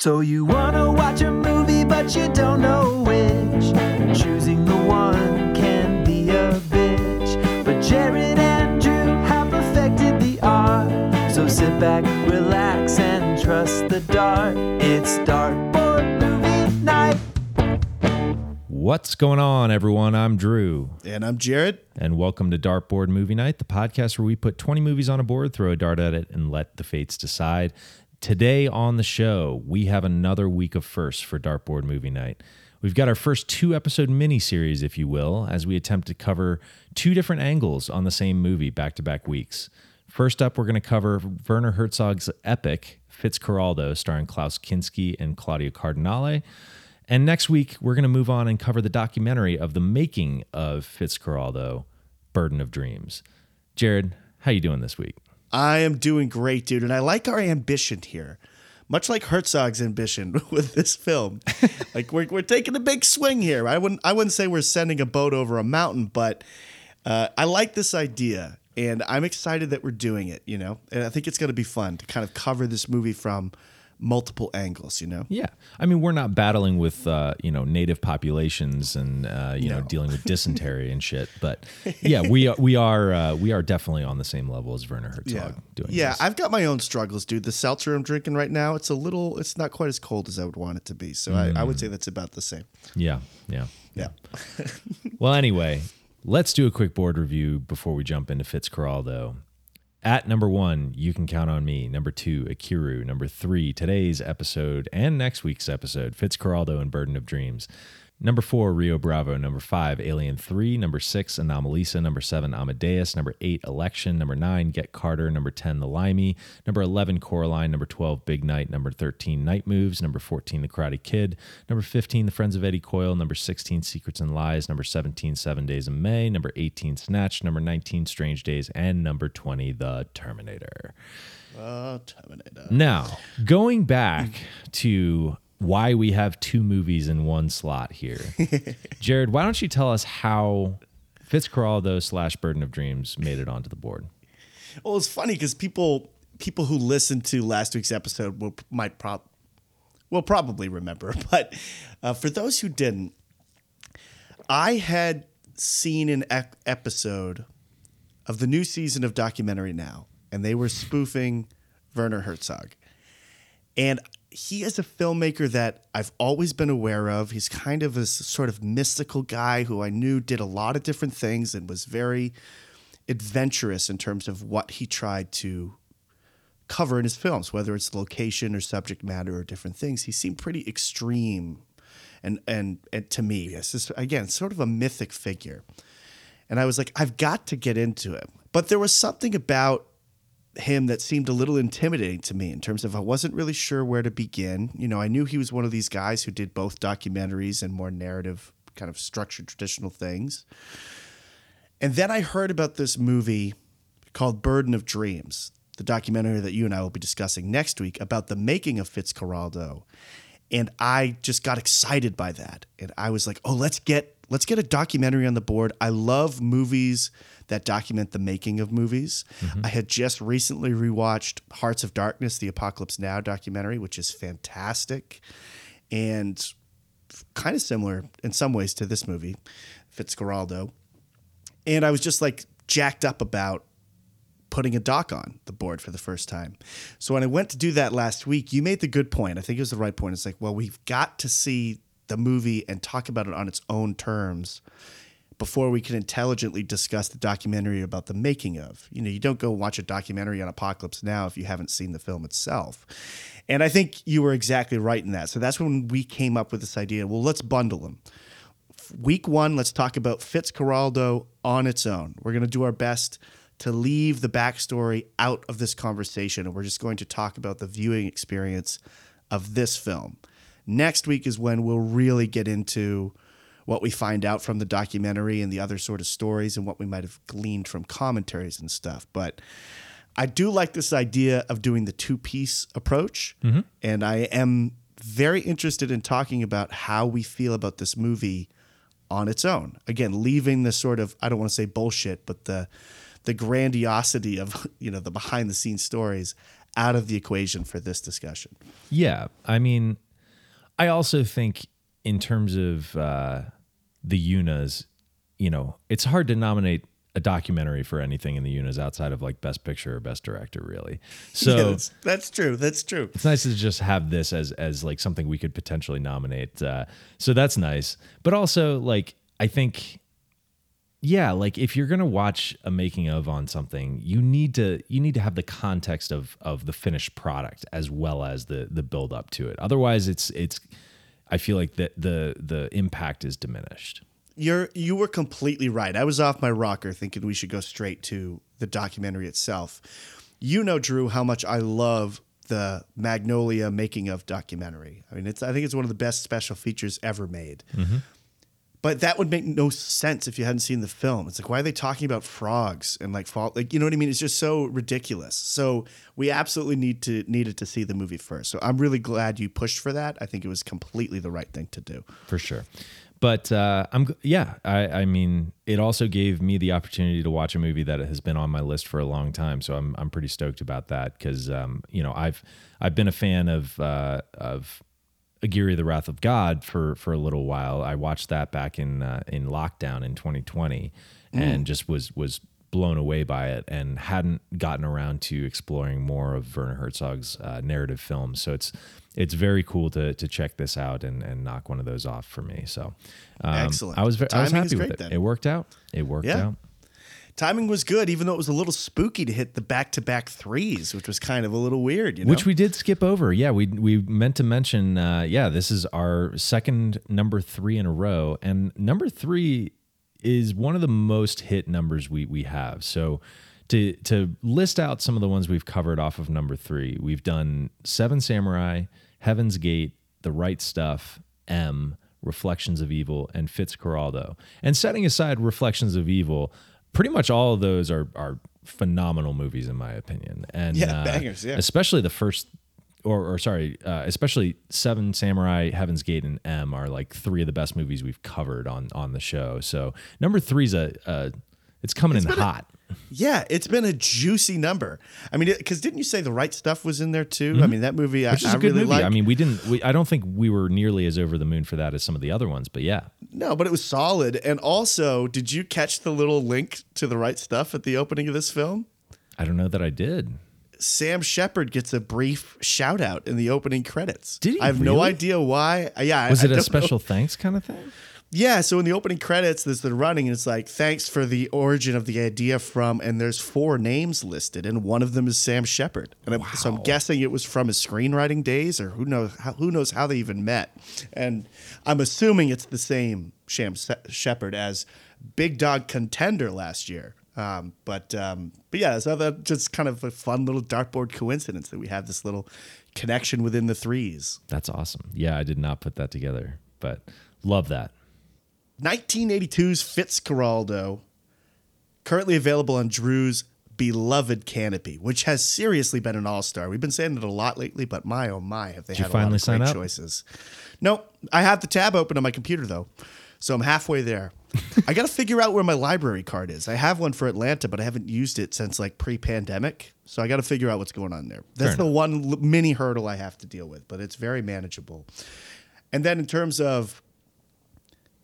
So you wanna watch a movie, but you don't know which. Choosing the one can be a bitch. But Jared and Drew have perfected the art. So sit back, relax, and trust the dart. It's Dartboard Movie Night. What's going on, everyone? I'm Drew, And I'm Jared. and welcome to Dartboard Movie Night, the podcast where we put 20 movies on a board, throw a dart at it, and let the fates decide. Today on the show, we have another week of firsts for Dartboard Movie Night. We've got our first two episode mini-series, if you will, as we attempt to cover two different angles on the same movie back to back weeks. First up, we're going to cover Werner Herzog's epic Fitzcarraldo, starring Klaus Kinski and Claudia Cardinale. And next week, we're going to move on and cover the documentary of the making of Fitzcarraldo, Burden of Dreams. Jared, how you doing this week? I am doing great, dude. And I like our ambition here. Much like Herzog's ambition with this film. like we're, we're taking a big swing here. I wouldn't I wouldn't say we're sending a boat over a mountain, but uh, I like this idea. And I'm excited that we're doing it, you know? And I think it's gonna be fun to kind of cover this movie from multiple angles, you know? Yeah, I mean, we're not battling with uh, you know native populations and uh, you know dealing with dysentery and shit, but yeah, we are we are uh, we are definitely on the same level as Werner Herzog Yeah. doing yeah, this. I've got my own struggles, dude. The seltzer I'm drinking right now, it's a little, it's not quite as cold as I would want it to be. So I, I would say that's about the same. yeah, yeah. Yeah. Well, anyway, let's do a quick board review before we jump into Fitzcarraldo. At number one, you can count on me. Number two, Ikiru. Number three, today's episode and next week's episode, Fitzcarraldo and Burden of Dreams. Number four, Rio Bravo. Number five, Alien 3. Number six, Anomalisa. Number seven, Amadeus. Number eight, Election. Number nine, Get Carter. Number 10, The Limey. Number 11, Coraline. Number 12, Big Night. Number 13, Night Moves. Number 14, The Karate Kid. Number 15, The Friends of Eddie Coyle. Number 16, Secrets and Lies. Number 17, Seven Days in May. Number 18, Snatch. Number 19, Strange Days. And number 20, The Terminator. Uh, Terminator. Now, going back to why we have two movies in one slot here, Jared, why don't you tell us how Fitzcarraldo slash Burden of Dreams made it onto the board? Well, it's funny because people people who listened to last week's episode will might prob will probably remember, but uh, for those who didn't, I had seen an ep- episode of the new season of documentary now, and they were spoofing Werner Herzog, and he is a filmmaker that I've always been aware of. He's kind of a sort of mystical guy who I knew did a lot of different things and was very adventurous in terms of what he tried to cover in his films, whether it's location or subject matter or different things. He seemed pretty extreme, and and, and to me, this just again sort of a mythic figure. And I was like, I've got to get into him. But there was something about him that seemed a little intimidating to me in terms of I wasn't really sure where to begin. You know, I knew he was one of these guys who did both documentaries and more narrative, kind of structured traditional things. And then I heard about this movie called Burden of Dreams, the documentary that you and I will be discussing next week about the making of Fitzcarraldo. And I just got excited by that. And I was like, "Oh, let's get let's get a documentary on the board. I love movies that document the making of movies. Mm-hmm. I had just recently rewatched Hearts of Darkness, the Apocalypse Now documentary, which is fantastic and kind of similar in some ways to this movie, Fitzcarraldo and I was just like jacked up about putting a doc on the board for the first time. So when I went to do that last week, you made the good point. I think it was the right point. It's like, well, we've got to see the movie and talk about it on its own terms before we can intelligently discuss the documentary about the making of. You know, you don't go watch a documentary on Apocalypse Now if you haven't seen the film itself. And I think you were exactly right in that. So that's when we came up with this idea. Well, let's bundle them week one, let's talk about Fitzcarraldo on its own. We're going to do our best to leave the backstory out of this conversation, and we're just going to talk about the viewing experience of this film. Next week is when we'll really get into what we find out from the documentary and the other sort of stories and what we might have gleaned from commentaries and stuff. But I do like this idea of doing the two piece approach. And I am very interested in talking about how we feel about this movie on its own. Again, leaving the sort of I don't want to say bullshit, but the the grandiosity of you know the behind the scenes stories out of the equation for this discussion. Yeah, I mean, I also think in terms of uh, the Unas, you know, it's hard to nominate a documentary for anything in the Unas outside of like Best Picture or Best Director, really. So Yeah, that's, that's true. That's true. it's nice to just have this as as like something we could potentially nominate. Uh, so that's nice. But also, like, I think, yeah, like if you're gonna watch a making of on something, you need to you need to have the context of of the finished product as well as the the build up to it. Otherwise, it's it's. I feel like the the the impact is diminished. You're you were completely right. I was off my rocker thinking we should go straight to the documentary itself. You know, Drew, how much I love the Magnolia making of documentary. I mean, it's I think it's one of the best special features ever made. Mm-hmm. But that would make no sense if you hadn't seen the film. It's like, why are they talking about frogs and like fall? Like, you know what I mean? It's just so ridiculous. So we absolutely need to needed to see the movie first. So I'm really glad you pushed for that. I think it was completely the right thing to do. for sure. But uh, I'm yeah. I, I mean, it also gave me the opportunity to watch a movie that has been on my list for a long time. So I'm I'm pretty stoked about that because um, you know I've I've been a fan of uh, of Aguirre, the Wrath of God for for a little while. I watched that back in uh, in lockdown in 2020, and just was was blown away by it, and hadn't gotten around to exploring more of Werner Herzog's uh, narrative films. So it's it's very cool to to check this out and and knock one of those off for me. So um, Excellent. I was I was happy with it. then. It worked out. It worked Yeah. out. Timing was good, even though it was a little spooky to hit the back to back threes, which was kind of a little weird, you know? Which we did skip over. Yeah, we we meant to mention. Uh, yeah, this is our second number three in a row, and number three is one of the most hit numbers we we have. So to to list out some of the ones we've covered off of number three, we've done Seven Samurai, Heaven's Gate, The Right Stuff, M, Reflections of Evil, and Fitzcarraldo. And setting aside Reflections of Evil, pretty much all of those are are phenomenal movies in my opinion. And Yeah, uh, bangers, yeah. especially the first or, or sorry, uh, especially Seven Samurai, Heaven's Gate, and M are like three of the best movies we've covered on on the show. So number three's a, a it's coming in been a- hot. Yeah, it's been a juicy number. I mean, because didn't you say the right stuff was in there too? I mm-hmm. mean, that movie I, which is I a good really movie. like. I mean, we didn't. We, I don't think we were nearly as over the moon for that as some of the other ones, but yeah, no, but it was solid. And also, did you catch the little link to the right stuff at the opening of this film? I don't know that I did. Sam Shepard gets a brief shout out in the opening credits. Did he I have no idea why. Yeah, Was I, it I a don't know. special thanks kind of thing? Yeah, so in the opening credits, there's the running, and it's like, thanks for the origin of the idea from, and there's four names listed, and one of them is Sam Shepard. And I'm, so I'm guessing it was from his screenwriting days, or who knows how, who knows how they even met. And I'm assuming it's the same Sam Shepard as Big Dog Contender last year. Um, but um, but yeah, so that just kind of a fun little dartboard coincidence that we have this little connection within the threes. That's awesome. Yeah, I did not put that together, but love that. 1982's Fitzcarraldo, currently available on Drew's beloved Kanopy, which has seriously been an all-star. We've been saying it a lot lately, but my oh my, have they you had a finally lot of great up? choices. Nope, I have the tab open on my computer though, so I'm halfway there. I got to figure out where my library card is. I have one for Atlanta, but I haven't used it since like pre-pandemic, so I got to figure out what's going on there. That's Fair the one mini hurdle I have to deal with, but it's very manageable. And then in terms of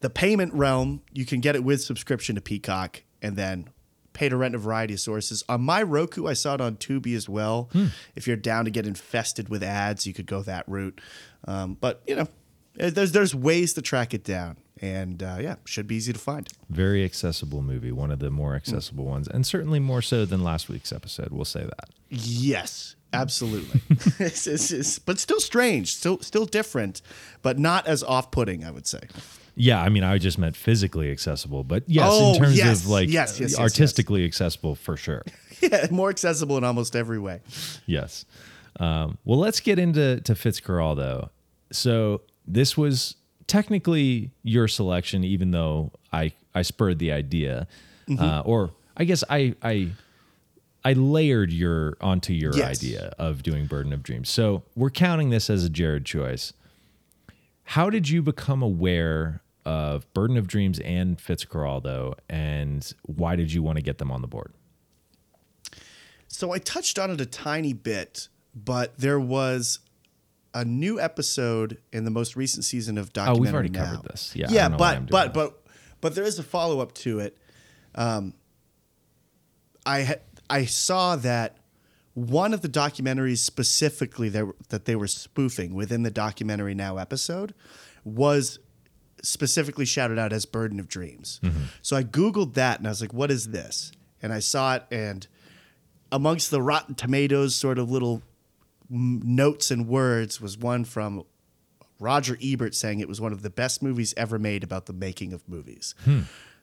the payment realm, you can get it with subscription to Peacock and then pay to rent a variety of sources. On my Roku, I saw it on Tubi as well. If you're down to get infested with ads, you could go that route. Um, but you know, eh, there's there's ways to track it down, and uh, yeah, should be easy to find. Very accessible movie, one of the more accessible ones, and certainly more so than last week's episode. We'll say that. Yes, absolutely. it's, it's- it's- but still strange, still still different, but not as off-putting, I would say. Yeah, I mean, I just meant physically accessible, but yes, Oh, in terms yes, of like yes, yes, artistically accessible for sure. Yeah, more accessible in almost every way. yes. Um, well, let's get into to Fitzcarraldo. So this was technically your selection, even though I I spurred the idea, Mm-hmm. uh, or I guess I I I layered your onto your Yes. idea of doing Burden of Dreams. So we're counting this as a Jared choice. How did you become aware of Burden of Dreams and Fitzcarraldo, and why did you want to get them on the board? So I touched on it a tiny bit but there was a new episode in the most recent season of Oh, documentary. we've already Now. covered this. Yeah. Yeah, don't know why I'm but but but but there is a follow up to it. Um, I ha- I saw that one of the documentaries specifically that that they were spoofing within the documentary now episode was specifically shouted out as Burden of Dreams. Mm-hmm. So I googled that and I was like, what is this? And I saw it and amongst the Rotten Tomatoes sort of little m- notes and words was one from Roger Ebert saying it was one of the best movies ever made about the making of movies.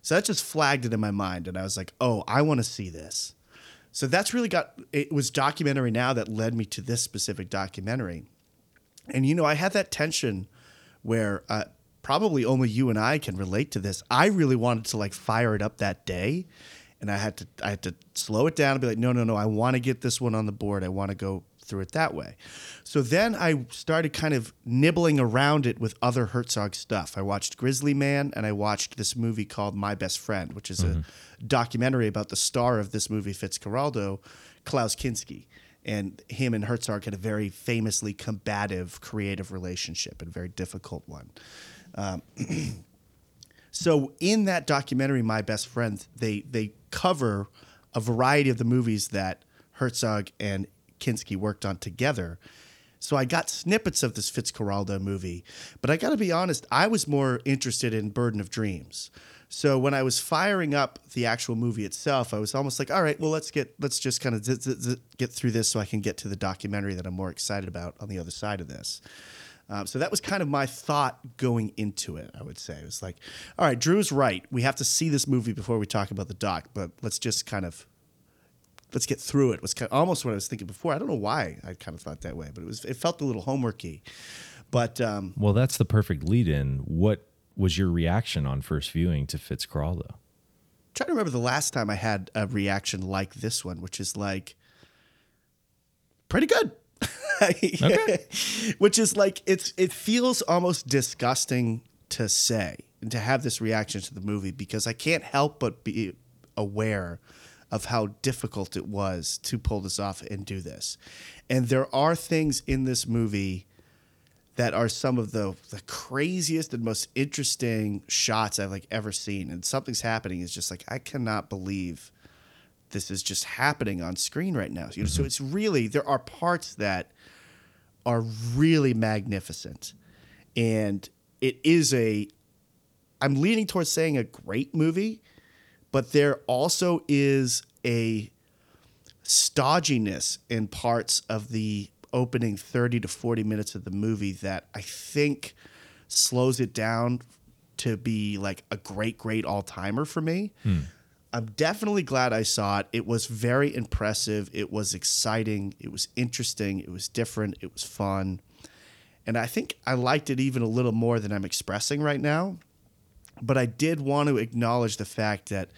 So that just flagged it in my mind, and I was like, "Oh, I want to see this." So that's really got it was documentary now that led me to this specific documentary, and you know I had that tension where uh, probably only you and I can relate to this. I really wanted to like fire it up that day, and I had to I had to slow it down and be like, "No, no, no, I want to get this one on the board. I want to go through it that way." So then I started kind of nibbling around it with other Herzog stuff. I watched Grizzly Man and I watched this movie called My Best Friend, which is a mm-hmm. documentary about the star of this movie, Fitzcarraldo, Klaus Kinski. And him and Herzog had a very famously combative creative relationship and a very difficult one. Um, so in that documentary, My Best Friend, they they cover a variety of the movies that Herzog and Kinski worked on together. So I got snippets of this Fitzcarraldo movie, but I got to be honest, I was more interested in Burden of Dreams. So when I was firing up the actual movie itself, I was almost like, all right, well let's get let's just kind of z- z- z- get through this so I can get to the documentary that I'm more excited about on the other side of this. Um, so that was kind of my thought going into it. I would say it was like, all right, Drew's right. We have to see this movie before we talk about the doc, but let's just kind of let's get through it. Was kind of almost what I was thinking before. I don't know why I kind of thought that way, but it was it felt a little homeworky. But um, Well, that's the perfect lead in. What was your reaction on first viewing to Fitzcarraldo? trying to remember the last time I had a reaction like this one, which is like pretty good. which is like it's it feels almost disgusting to say and to have this reaction to the movie because I can't help but be aware of how difficult it was to pull this off and do this. And there are things in this movie that are some of the the craziest and most interesting shots I've like ever seen. And something's happening is just like I cannot believe this is just happening on screen right now. You know, so mm-hmm. it's really there are parts that are really magnificent, and it is a. I'm leaning towards saying a great movie, but there also is a stodginess in parts of the opening 30 to 40 minutes of the movie that I think slows it down to be like a great, great all timer for me. Hmm. I'm definitely glad I saw it. It was very impressive. It was exciting. It was interesting. It was different. It was fun. And I think I liked it even a little more than I'm expressing right now. But I did want to acknowledge the fact that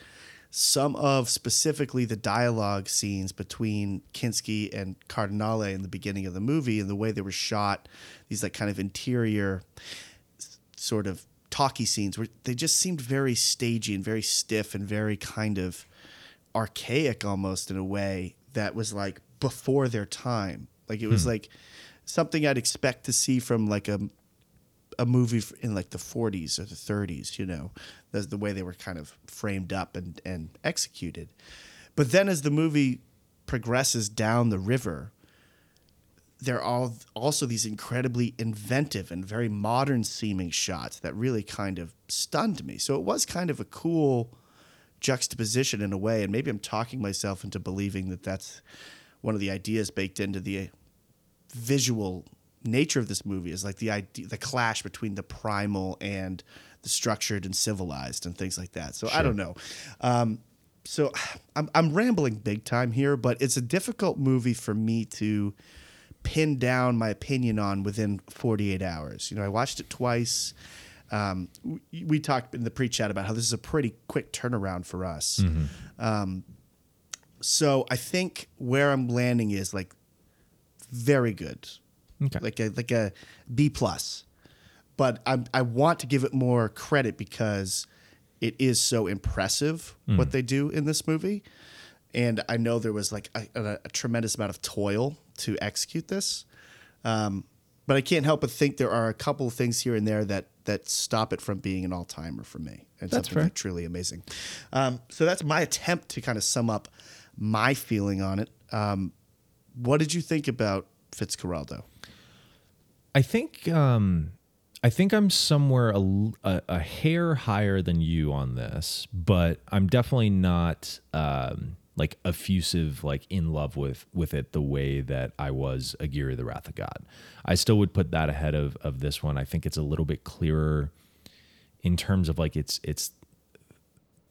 some of specifically the dialogue scenes between Kinski and Cardinale in the beginning of the movie and the way they were shot, these like kind of interior sort of talky scenes where they just seemed very stagey and very stiff and very kind of archaic almost in a way that was like before their time. Like it was hmm. like something I'd expect to see from like a a movie in like the 40s or the 30s, you know, that's the way they were kind of framed up and, and executed. But then as the movie progresses down the river, there are also these incredibly inventive and very modern seeming shots that really kind of stunned me. So it was kind of a cool juxtaposition in a way. And maybe I'm talking myself into believing that that's one of the ideas baked into the visual nature of this movie is like the idea, the clash between the primal and the structured and civilized and things like that. So I don't know. Um, so I'm, I'm rambling big time here, but it's a difficult movie for me to pin down my opinion on within 48 hours. You know, I watched it twice. Um, we, we talked in the pre-chat about how this is a pretty quick turnaround for us. Um, so I think where I'm landing is like very good, Okay. like a like a B plus. But I I want to give it more credit because it is so impressive what they do in this movie, and I know there was like a, a, a tremendous amount of toil to execute this. Um, but I can't help but think there are a couple of things here and there that that stop it from being an all timer for me and That's something truly amazing. Um, so that's my attempt to kind of sum up my feeling on it. Um, what did you think about Fitzcarraldo? I think um, I think I'm somewhere a a hair higher than you on this, but I'm definitely not um, like effusive, like in love with with it the way that I was Aguirre, the Wrath of God. I still would put that ahead of of this one. I think it's a little bit clearer in terms of like its its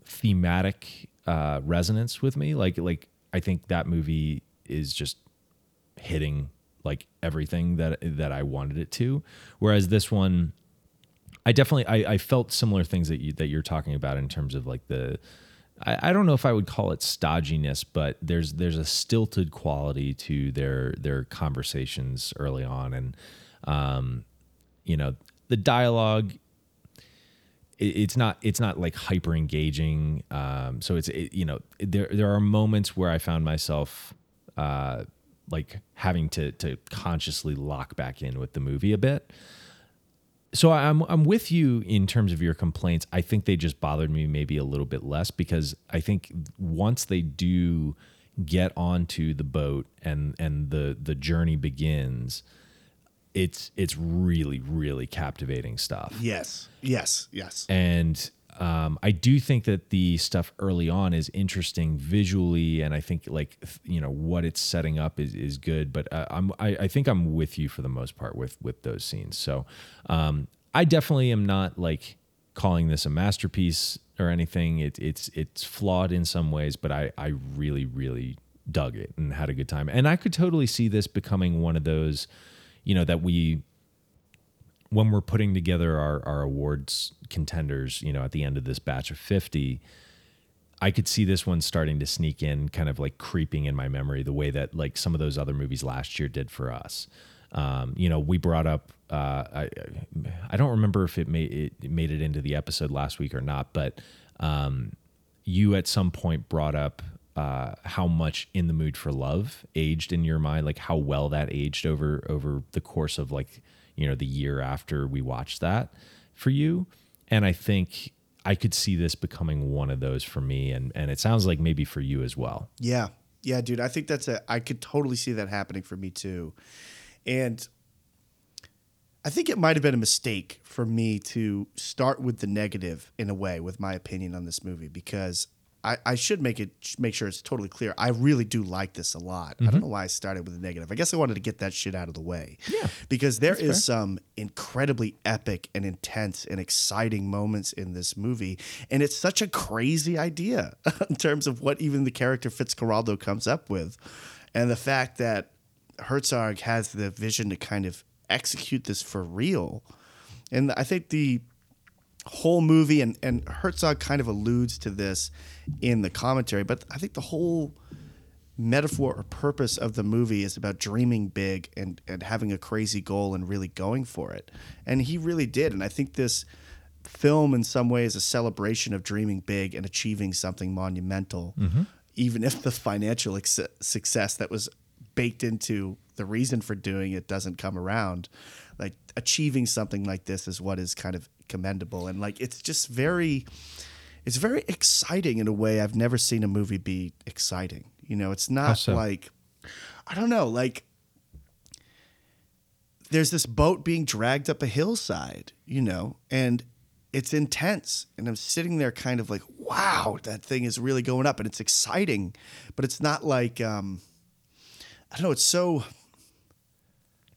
thematic uh, resonance with me. Like like I think that movie is just hitting like everything that that I wanted it to. Whereas this one, I definitely I, I felt similar things that you that you're talking about in terms of like the I, I don't know if I would call it stodginess, but there's there's a stilted quality to their their conversations early on, and um, you know the dialogue it's not it's not like hyper engaging um so it's it, you know there there are moments where i found myself uh like having to to consciously lock back in with the movie a bit so I'm I'm with you in terms of your complaints. I think they just bothered me maybe a little bit less because I think once they do get onto the boat and and the the journey begins, it's it's really really captivating stuff. Yes, yes, yes. And um, I do think that the stuff early on is interesting visually, and I think like you know what it's setting up is is good. But uh, I'm I, I think I'm with you for the most part with with those scenes. So um, I definitely am not like calling this a masterpiece or anything. It, it's it's flawed in some ways, but I I really really dug it and had a good time. And I could totally see this becoming one of those, you know, that we when we're putting together our, our awards contenders, you know, at the end of this batch of 50, I could see this one starting to sneak in, kind of like creeping in my memory, the way that like some of those other movies last year did for us. Um, you know, we brought up, uh, I, I don't remember if it made it made it into the episode last week or not, but um, you at some point brought up uh, how much in the mood for love aged in your mind, like how well that aged over over the course of like you know the year after we watched that for you, and I think I could see this becoming one of those for me, and and it sounds like maybe for you as well. Yeah. Yeah, dude. I think that's a I could totally see that happening for me too. And I think it might have been a mistake for me to start with the negative in a way with my opinion on this movie because I, I should make it make sure it's totally clear. I really do like this a lot. I don't mm-hmm. know why I started with a negative. I guess I wanted to get that shit out of the way. Yeah, Because there is some incredibly epic and intense and exciting moments in this movie. And it's such a crazy idea in terms of what even the character Fitzcarraldo comes up with. And the fact that Herzog has the vision to kind of execute this for real. And I think the whole movie and, and Herzog kind of alludes to this in the commentary, but I think the whole metaphor or purpose of the movie is about dreaming big and, and having a crazy goal and really going for it. And he really did. And I think this film in some way is a celebration of dreaming big and achieving something monumental, mm-hmm. even if the financial ex- success that was baked into the reason for doing it doesn't come around. Like achieving something like this is what is kind of commendable. And like it's just very it's very exciting in a way I've never seen a movie be exciting. You know, it's not so? like I don't know, like there's this boat being dragged up a hillside, you know, and it's intense. And I'm sitting there kind of like, wow, that thing is really going up and it's exciting, but it's not like um I don't know, it's so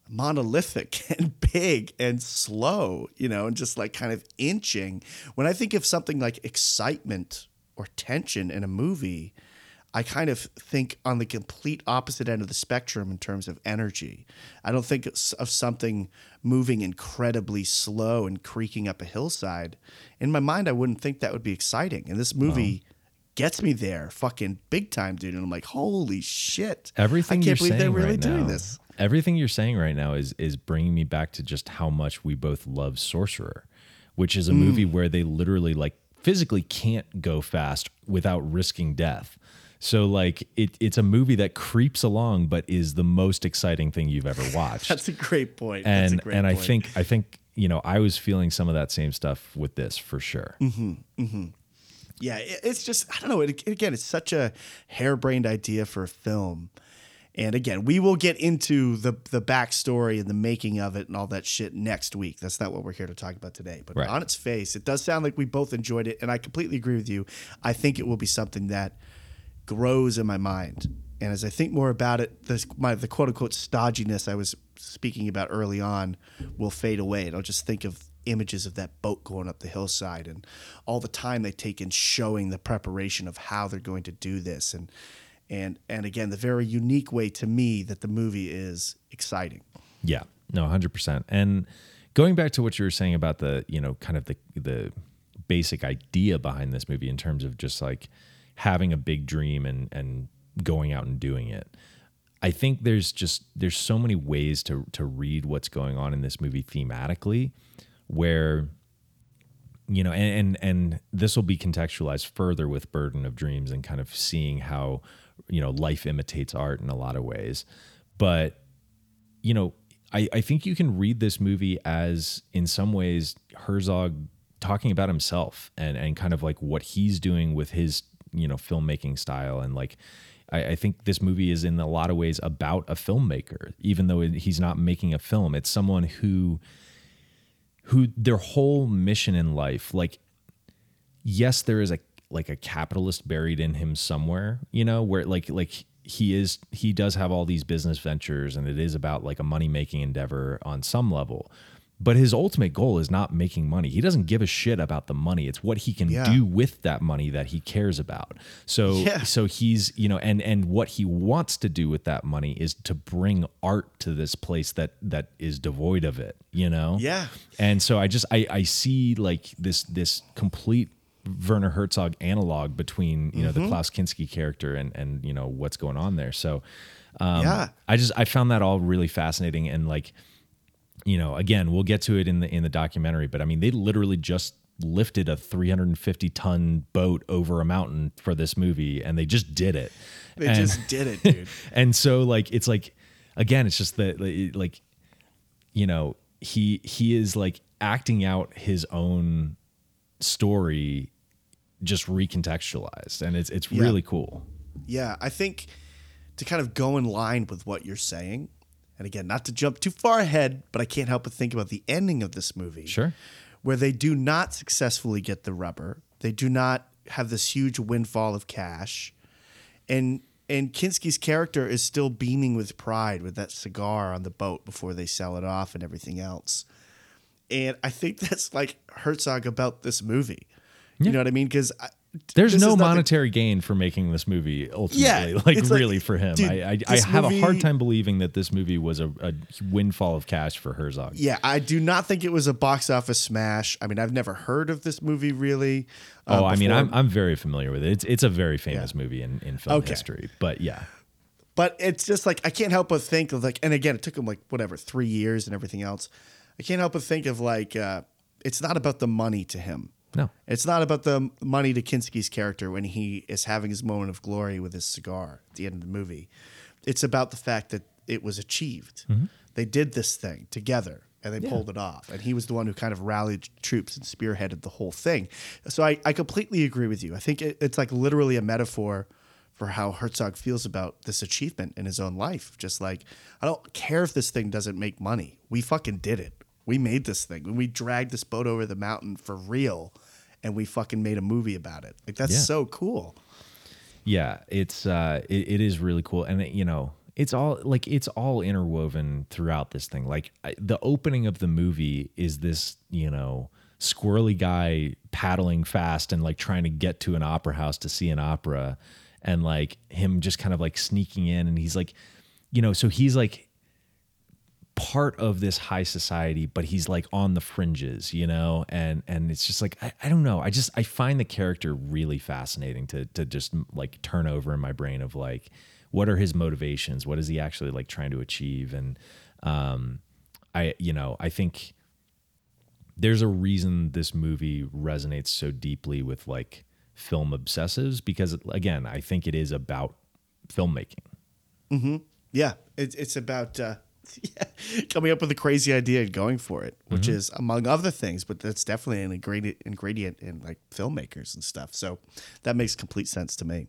monolithic and big and slow, you know, and just like kind of inching. When I think of something like excitement or tension in a movie, I kind of think on the complete opposite end of the spectrum in terms of energy. I don't think of something moving incredibly slow and creaking up a hillside. In my mind, I wouldn't think that would be exciting. And this movie gets me there fucking big time, dude. And I'm like, holy shit. Everything I you're can't believe saying they're really right doing now, this. Everything you're saying right now is is bringing me back to just how much we both love Sorcerer, which is a Mm. movie where they literally like physically can't go fast without risking death. So like it, it's a movie that creeps along, but is the most exciting thing you've ever watched. That's a great point. That's a and great and I think I think you know I was feeling some of that same stuff with this for sure. Mm-hmm. Yeah, it- it's just I don't know. It, again, it's such a harebrained idea for a film, and again, we will get into the the backstory and the making of it and all that shit next week. That's not what we're here to talk about today. But Right. on its face, it does sound like we both enjoyed it, and I completely agree with you. I think it will be something that grows in my mind, and as I think more about it, this my the quote unquote stodginess I was speaking about early on will fade away, and I'll just think of images of that boat going up the hillside and all the time they take in showing the preparation of how they're going to do this and and and again the very unique way to me that the movie is exciting Yeah, no, hundred percent. And going back to what you were saying about the, you know, kind of the the basic idea behind this movie in terms of just like having a big dream and and going out and doing it. I think there's just there's so many ways to to read what's going on in this movie thematically, where you know, and and, and this will be contextualized further with Burden of Dreams and kind of seeing how you know life imitates art in a lot of ways, but you know, I, I think you can read this movie as, in some ways, Herzog talking about himself and, and kind of like what he's doing with his, you know, filmmaking style. And like, I, I think this movie is in a lot of ways about a filmmaker, even though he's not making a film. It's someone who, who their whole mission in life, like, yes, there is a like a capitalist buried in him somewhere, you know, where like like he is he does have all these business ventures and it is about like a money making endeavor on some level. But his ultimate goal is not making money. He doesn't give a shit about the money. It's what he can Yeah. do with that money that he cares about. So Yeah. so he's, you know, and and what he wants to do with that money is to bring art to this place that that is devoid of it, you know? Yeah. And so I just I I see like this this complete Werner Herzog analog between you know Mm-hmm. the Klaus Kinski character and and you know what's going on there. So um, Yeah. I just I found that all really fascinating and like you know again we'll get to it in the in the documentary, but I mean they literally just lifted a 350 ton boat over a mountain for this movie and they just did it. they And- just did it dude and so like it's like again it's just that like you know he he is like acting out his own story just recontextualized and it's it's Yeah. really cool Yeah, I think to kind of go in line with what you're saying, and again, not to jump too far ahead, but I can't help but think about the ending of this movie. Sure. Where they do not successfully get the rubber. They do not have this huge windfall of cash. And and Kinski's character is still beaming with pride with that cigar on the boat before they sell it off and everything else. And I think that's like Herzog about this movie. You know what I mean? Because there's no monetary gain for making this movie ultimately Yeah, like it's like, really for him dude, i i, I have a hard time believing that this movie was a, a windfall of cash for herzog Yeah, I do not think it was a box office smash. I mean, I've never heard of this movie really. uh, oh i mean i'm i'm very familiar with it it's it's a very famous Yeah. movie in in film Okay. history but yeah but it's just like I can't help but think of like, and again, it took him like whatever three years and everything else. I can't help but think of like, uh, it's not about the money to him. No It's not about the money to Kinski's character when he is having his moment of glory with his cigar at the end of the movie. It's about the fact that it was achieved. Mm-hmm. They did this thing together and they pulled it off. And he was the one who kind of rallied troops and spearheaded the whole thing. So I, I completely agree with you. I think it, it's like literally a metaphor for how Herzog feels about this achievement in his own life. Just like, I don't care if this thing doesn't make money. We fucking did it. We made this thing. We dragged this boat over the mountain for real and we fucking made a movie about it. Like that's Yeah. so cool. yeah it's uh it, it is really cool and it, you know it's all like it's all interwoven throughout this thing like I, the opening of the movie is this you know squirrely guy paddling fast and like trying to get to an opera house to see an opera and like him just kind of like sneaking in and he's like you know so he's like part of this high society but he's like on the fringes you know? And and it's just like I, I don't know. I just i find the character really fascinating to to just like turn over in my brain of like what are his motivations? What is he actually like trying to achieve? And um i you know i think there's a reason this movie resonates so deeply with like film obsessives because again, I think it is about filmmaking. Mm-hmm. Yeah, it, it's about uh, yeah, coming up with a crazy idea and going for it, which mm-hmm. is among other things, but that's definitely an ingredient ingredient in like filmmakers and stuff. So that makes complete sense to me.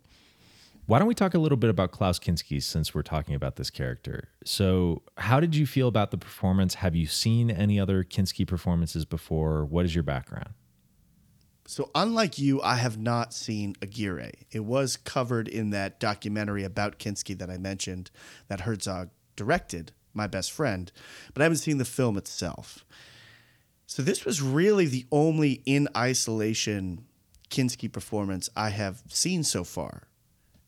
Why don't we talk a little bit about Klaus Kinski since we're talking about this character? So, how did you feel about the performance? Have you seen any other Kinski performances before? What is your background? So unlike you, I have not seen Aguirre. It was covered in that documentary about Kinski that I mentioned that Herzog directed, My Best Friend, but I haven't seen the film itself. So this was really the only in isolation Kinski performance I have seen so far.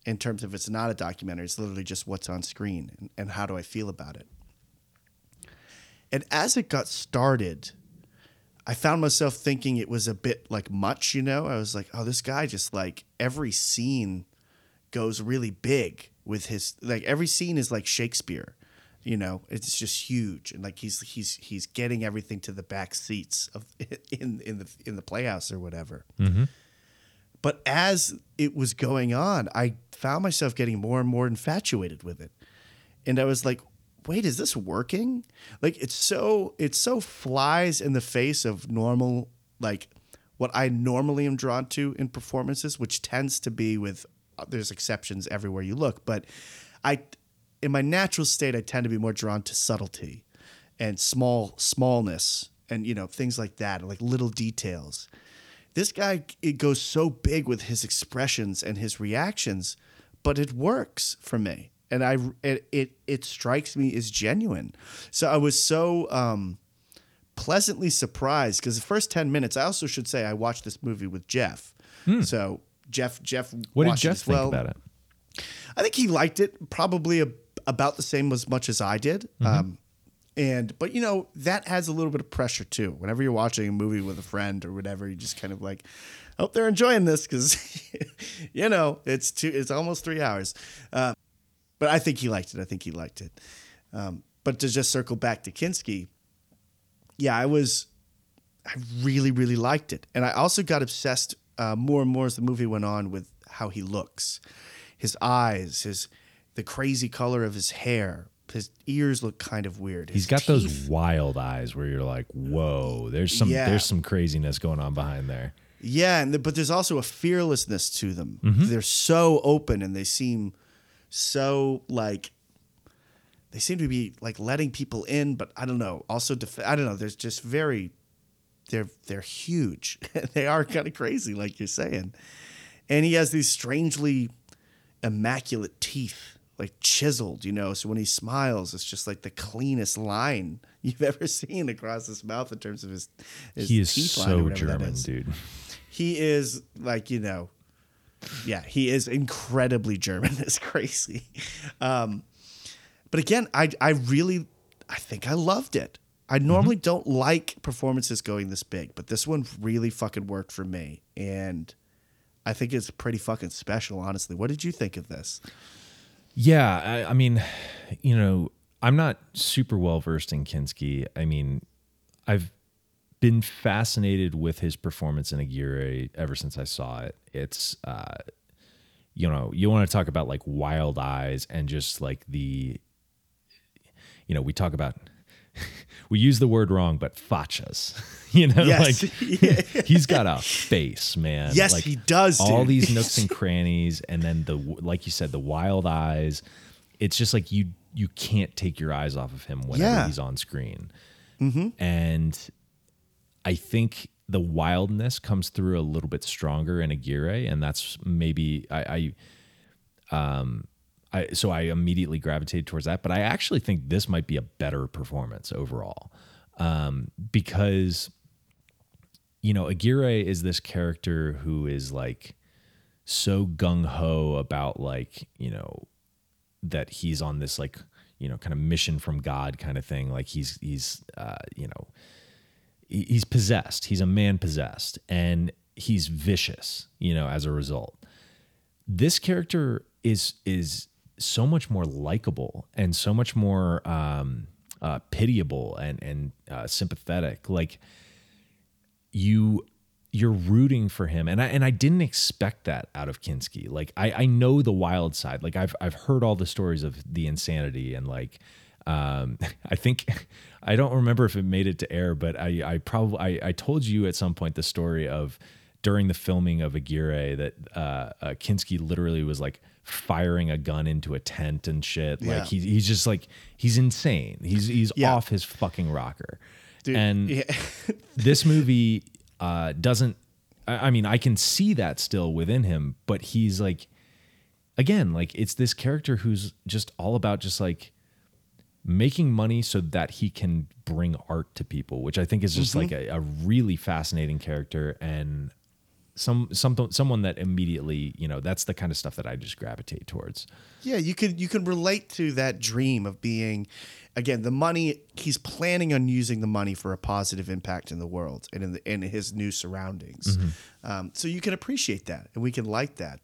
In terms of it's not a documentary, it's literally just what's on screen and, and how do I feel about it. And as it got started, I found myself thinking it was a bit like much, you know? I was like, oh, this guy just like every scene goes really big with his like every scene is like Shakespeare. You know, it's just huge and like he's he's he's getting everything to the back seats of in in the in the playhouse or whatever. Mm-hmm. But as it was going on, I found myself getting more and more infatuated with it. And I was like, wait, is this working? Like it's so it so flies in the face of normal like what I normally am drawn to in performances, which tends to be with uh, there's exceptions everywhere you look, but I in my natural state I tend to be more drawn to subtlety and small smallness and you know things like that, like little details. This guy it goes so big with his expressions and his reactions, but it works for me and I it it, it strikes me as genuine. So I was so um, pleasantly surprised because the first ten minutes. I also should say I watched this movie with Jeff. So Jeff Jeff Hmm. What did Jeff think well. about it? I think he liked it probably a, about the same as much as I did. Mm-hmm. Um, and but you know that adds a little bit of pressure too. Whenever you're watching a movie with a friend or whatever, you just kind of like, hope they're enjoying this because you know it's two, it's almost three hours. Uh, but I think he liked it. I think he liked it. Um, but to just circle back to Kinski, yeah, I was, I really, really liked it. And I also got obsessed uh, more and more as the movie went on with how he looks, his eyes, his, the crazy color of his hair. His ears look kind of weird. He's got teeth- those wild eyes where you're like, "Whoa, there's some Yeah. there's some craziness going on behind there." Yeah, and the, but there's also a fearlessness to them. Mm-hmm. They're so open and they seem so like they seem to be like letting people in, but I don't know. Also, def- I don't know. There's just very they're they're huge. they are kind of crazy, like you're saying. And he has these strangely immaculate teeth, like chiseled, you know. So when he smiles, it's just like the cleanest line you've ever seen across his mouth in terms of his. his He is teeth so that German, dude. he is like you know yeah he is incredibly german. It's crazy. Um but again i i really i think i loved it. I normally don't like performances going this big but this one really fucking worked for me. And i think it's pretty fucking special honestly. What did you think of this Yeah, I, I mean, you know, I'm not super well versed in Kinski. I mean, I've been fascinated with his performance in Aguirre ever since I saw it. It's, uh, you know, you want to talk about like wild eyes and just like the, you know, we talk about, we use the word wrong, but fachas, you know, Yes. like he's got a face, man. Yes, Like, he does, All dude. these nooks and crannies, and then the like you said, the wild eyes. It's just like you you can't take your eyes off of him whenever Yeah. he's on screen. And I think the wildness comes through a little bit stronger in Aguirre, and that's maybe I, I um I so I immediately gravitated towards that, but I actually think this might be a better performance overall. Um, because you know, Aguirre is this character who is like so gung ho about like, you know, that he's on this like, you know, kind of mission from God kind of thing. Like he's he's uh, you know, he's possessed. He's a man possessed and he's vicious, you know, as a result. This character is is so much more likable and so much more um uh pitiable and and uh sympathetic. Like you you're rooting for him and I and I didn't expect that out of Kinski. Like I I know the wild side. Like I've I've heard all the stories of the insanity and like um I think I don't remember if it made it to air, but I I probably I, I told you at some point the story of during the filming of Aguirre that uh, uh Kinski literally was like firing a gun into a tent and shit. Yeah. Like he, he's just like he's insane. He's he's Yeah. off his fucking rocker. Dude, and yeah. this movie uh, doesn't. I, I mean, I can see that still within him, but he's like, again, like it's this character who's just all about just like making money so that he can bring art to people, which I think is just like a, a really fascinating character and some some someone that immediately you know that's the kind of stuff that I just gravitate towards. Yeah, you could you can relate to that dream of being again the money he's planning on using the money for a positive impact in the world and in the, in his new surroundings. Um, so you can appreciate that and we can like that.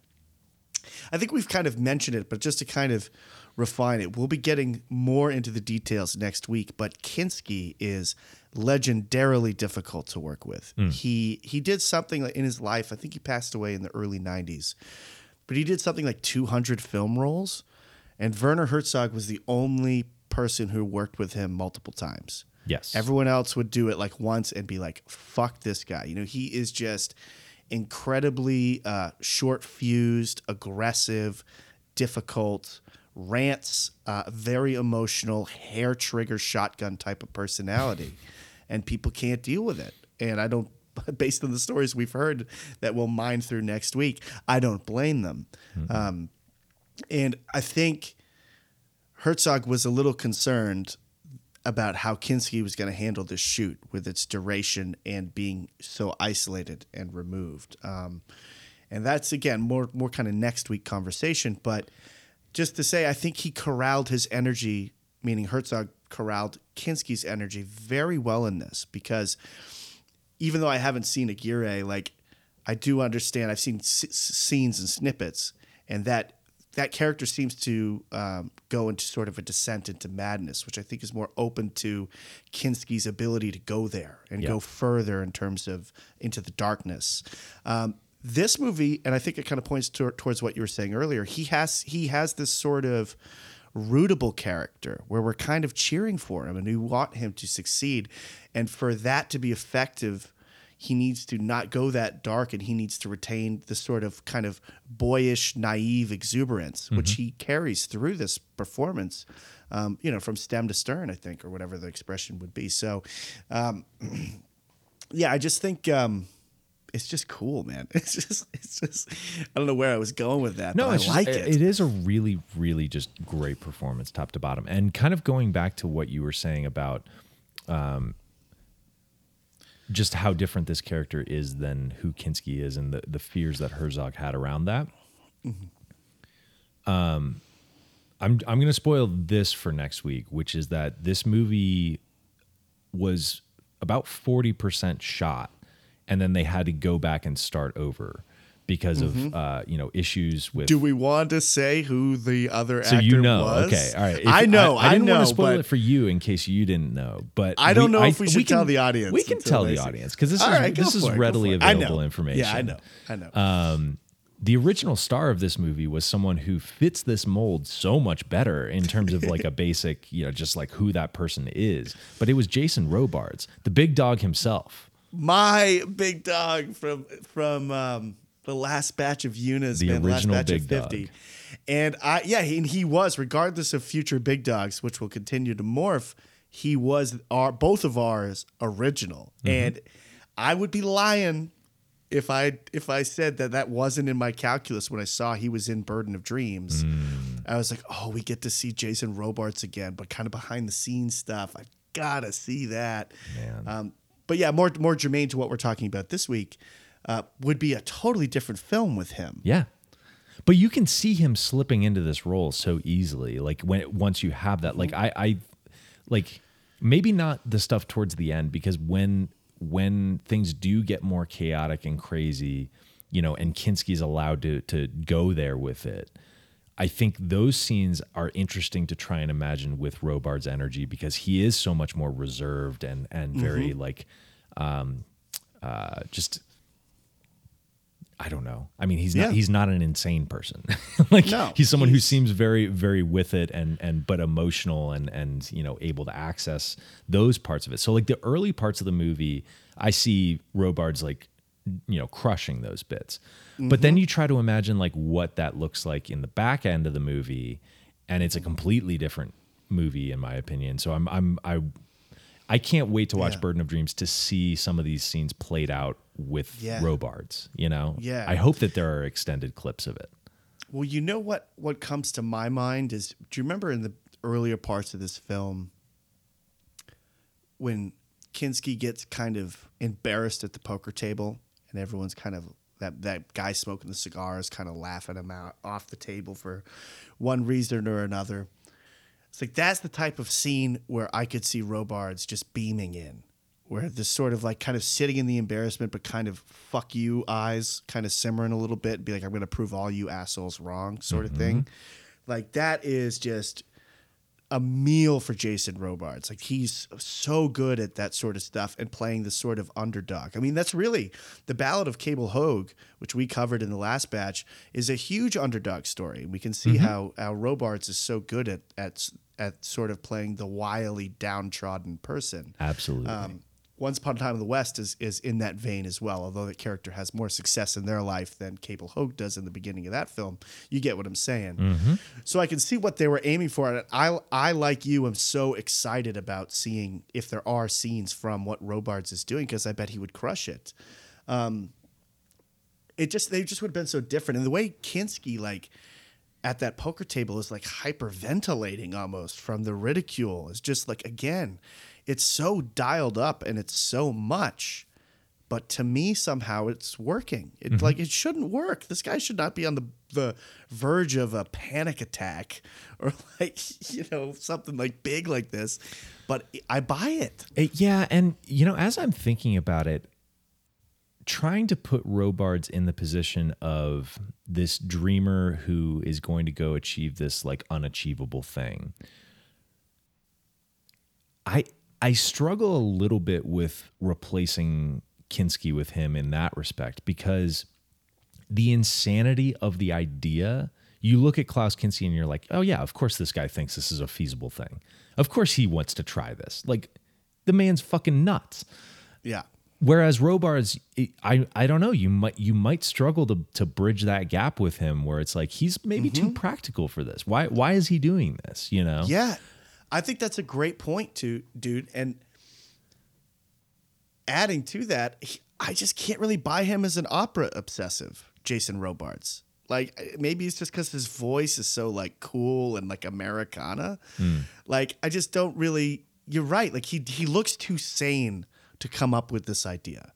I think we've kind of mentioned it, but just to kind of refine it, we'll be getting more into the details next week. But Kinski is legendarily difficult to work with. He he did something in his life. I think he passed away in the early '90s, but he did something like 200 film roles, and Werner Herzog was the only person who worked with him multiple times. Yes, Everyone else would do it like once and be like, fuck this guy. You know, he is just incredibly uh, short fused, aggressive, difficult, rants, uh, very emotional, hair trigger shotgun type of personality. and people can't deal with it. And I don't, based on the stories we've heard that we'll mine through next week, I don't blame them. Um, and I think Herzog was a little concerned about how Kinski was going to handle this shoot with its duration and being so isolated and removed. Um, and that's again more more kind of next week conversation. But just to say, I think he corralled his energy, meaning Herzog corralled Kinski's energy very well in this because even though I haven't seen Aguirre, like I do understand. I've seen s- s- scenes and snippets, and that that character seems to um, go into sort of a descent into madness, which I think is more open to Kinski's ability to go there and Yeah. go further in terms of into the darkness. Um, this movie, and I think it kind of points to, towards what you were saying earlier. He has he has this sort of rootable character where we're kind of cheering for him and we want him to succeed. And for that to be effective, he needs to not go that dark and he needs to retain the sort of kind of boyish, naive exuberance, which he carries through this performance, um, you know, from stem to stern, I think, or whatever the expression would be. So, um, yeah, I just think. Um, it's just cool, man. It's just, it's just. I don't know where I was going with that. No, I just- like it. It is a really, really just great performance, top to bottom. And kind of going back to what you were saying about um, just how different this character is than who Kinski is, and the the fears that Herzog had around that. Um, I'm I'm going to spoil this for next week, which is that this movie was about forty percent shot, and then they had to go back and start over because of uh, you know issues with. Do we want to say who the other so actor you know, was? okay, all right. If- I know, I, didn't know, want to spoil it for you in case you didn't know, but I don't we- know if we should tell the audience We can tell the audience because this All is right, this is it, readily. I available information. Yeah, I know, I know. Um, the original star of this movie was someone who fits this mold so much better in terms of like a basic, you know, just like who that person is. But it was Jason Robards, the big dog himself. My big dog from from um, the last batch of Yunas, The man, the last original batch of big dog. And I, yeah, he, and he was, regardless of future big dogs, which will continue to morph. He was our both of ours original, Mm-hmm. and I would be lying if I if I said that that wasn't in my calculus when I saw he was in Burden of Dreams. Mm. I was like, oh, we get to see Jason Robards again, but kind of behind the scenes stuff. I gotta see that. Um, but yeah, more more germane to what we're talking about this week uh, would be a totally different film with him. Yeah. But you can see him slipping into this role so easily. Like when once you have that, like I, I, like maybe not the stuff towards the end because when when things do get more chaotic and crazy, you know, and Kinski's allowed to to go there with it. I think those scenes are interesting to try and imagine with Robard's energy because he is so much more reserved and and very like um uh just I don't know. I mean, he's Yeah. not he's not an insane person. like No, he's someone who seems very very with it and and but emotional and and you know able to access those parts of it. So like the early parts of the movie, I see Robards like you know crushing those bits. But mm-hmm. then you try to imagine like what that looks like in the back end of the movie and it's a completely different movie in my opinion. So I'm I'm I I can't wait to watch Yeah. Burden of Dreams to see some of these scenes played out with Yeah. Robards. You know, Yeah. I hope that there are extended clips of it. Well, you know what? What comes to my mind is, do you remember in the earlier parts of this film when Kinski gets kind of embarrassed at the poker table, and everyone's kind of that that guy smoking the cigars, kind of laughing him out off the table for one reason or another. It's like that's the type of scene where I could see Robards just beaming in, where this sort of like kind of sitting in the embarrassment, but kind of fuck you eyes kind of simmering a little bit, and be like, I'm going to prove all you assholes wrong, sort of mm-hmm. thing. Like that is just a meal for Jason Robards. Like he's so good at that sort of stuff and playing the sort of underdog. I mean, that's really the Ballad of Cable Hogue, which we covered in the last batch, is a huge underdog story. We can see how how Robards is so good at at at sort of playing the wily downtrodden person. Absolutely. Um, Once Upon a Time in the West is is in that vein as well. Although that character has more success in their life than Cable Hogue does in the beginning of that film, you get what I'm saying. So I can see what they were aiming for. And I I like you am so excited about seeing if there are scenes from what Robards is doing because I bet he would crush it. Um, it just they just would have been so different. And the way Kinski like at that poker table is like hyperventilating almost from the ridicule. It's just like again, it's so dialed up and it's so much. But to me, somehow it's working. It like it shouldn't work. This guy should not be on the the verge of a panic attack or like you know something like big like this. But I buy it. Uh, yeah, and you know, as I'm thinking about it, trying to put Robards in the position of this dreamer who is going to go achieve this like unachievable thing. I I struggle a little bit with replacing Kinski with him in that respect because the insanity of the idea. You look at Klaus Kinski and you're like, oh yeah, of course this guy thinks this is a feasible thing. Of course he wants to try this. Like the man's fucking nuts. Yeah. Whereas Robards, I I don't know. You might you might struggle to to bridge that gap with him, where it's like he's maybe too mm-hmm. practical for this. Why why is he doing this? You know? Yeah. I think that's a great point too, dude. And adding to that, he- I just can't really buy him as an opera obsessive, Jason Robards. Like eh, maybe it's just because his voice is so like cool and like Americana. Hmm. Like I just don't really. You're right. Like he he looks too sane to come up with this idea.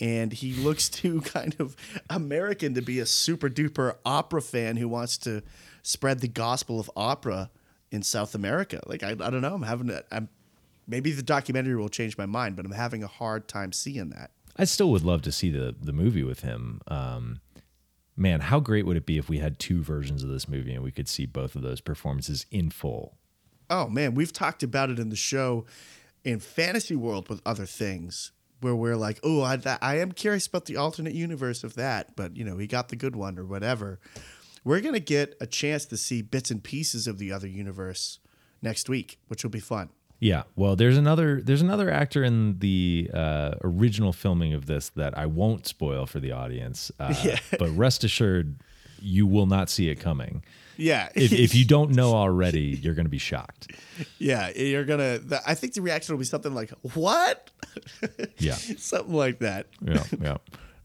And he looks too kind of American to be a super duper opera fan who wants to spread the gospel of opera in South America. Like I, I don't know. I'm having a, I'm maybe the documentary will change my mind, but I'm having a hard time seeing that. I still would love to see the the movie with him. Um, man, how great would it be if we had two versions of this movie and we could see both of those performances in full? Oh man, we've talked about it in the show in fantasy world with other things where we're like, oh, I, I am curious about the alternate universe of that, but you know, he got the good one or whatever. We're gonna get a chance to see bits and pieces of the other universe next week, which will be fun. Yeah, well, there's another there's another actor in the uh, original filming of this that I won't spoil for the audience, uh, Yeah. but rest assured, you will not see it coming. Yeah, If, if you don't know already, you're going to be shocked. yeah, you're gonna. The, I think the reaction will be something like, "What?" Yeah, something like that. yeah, yeah.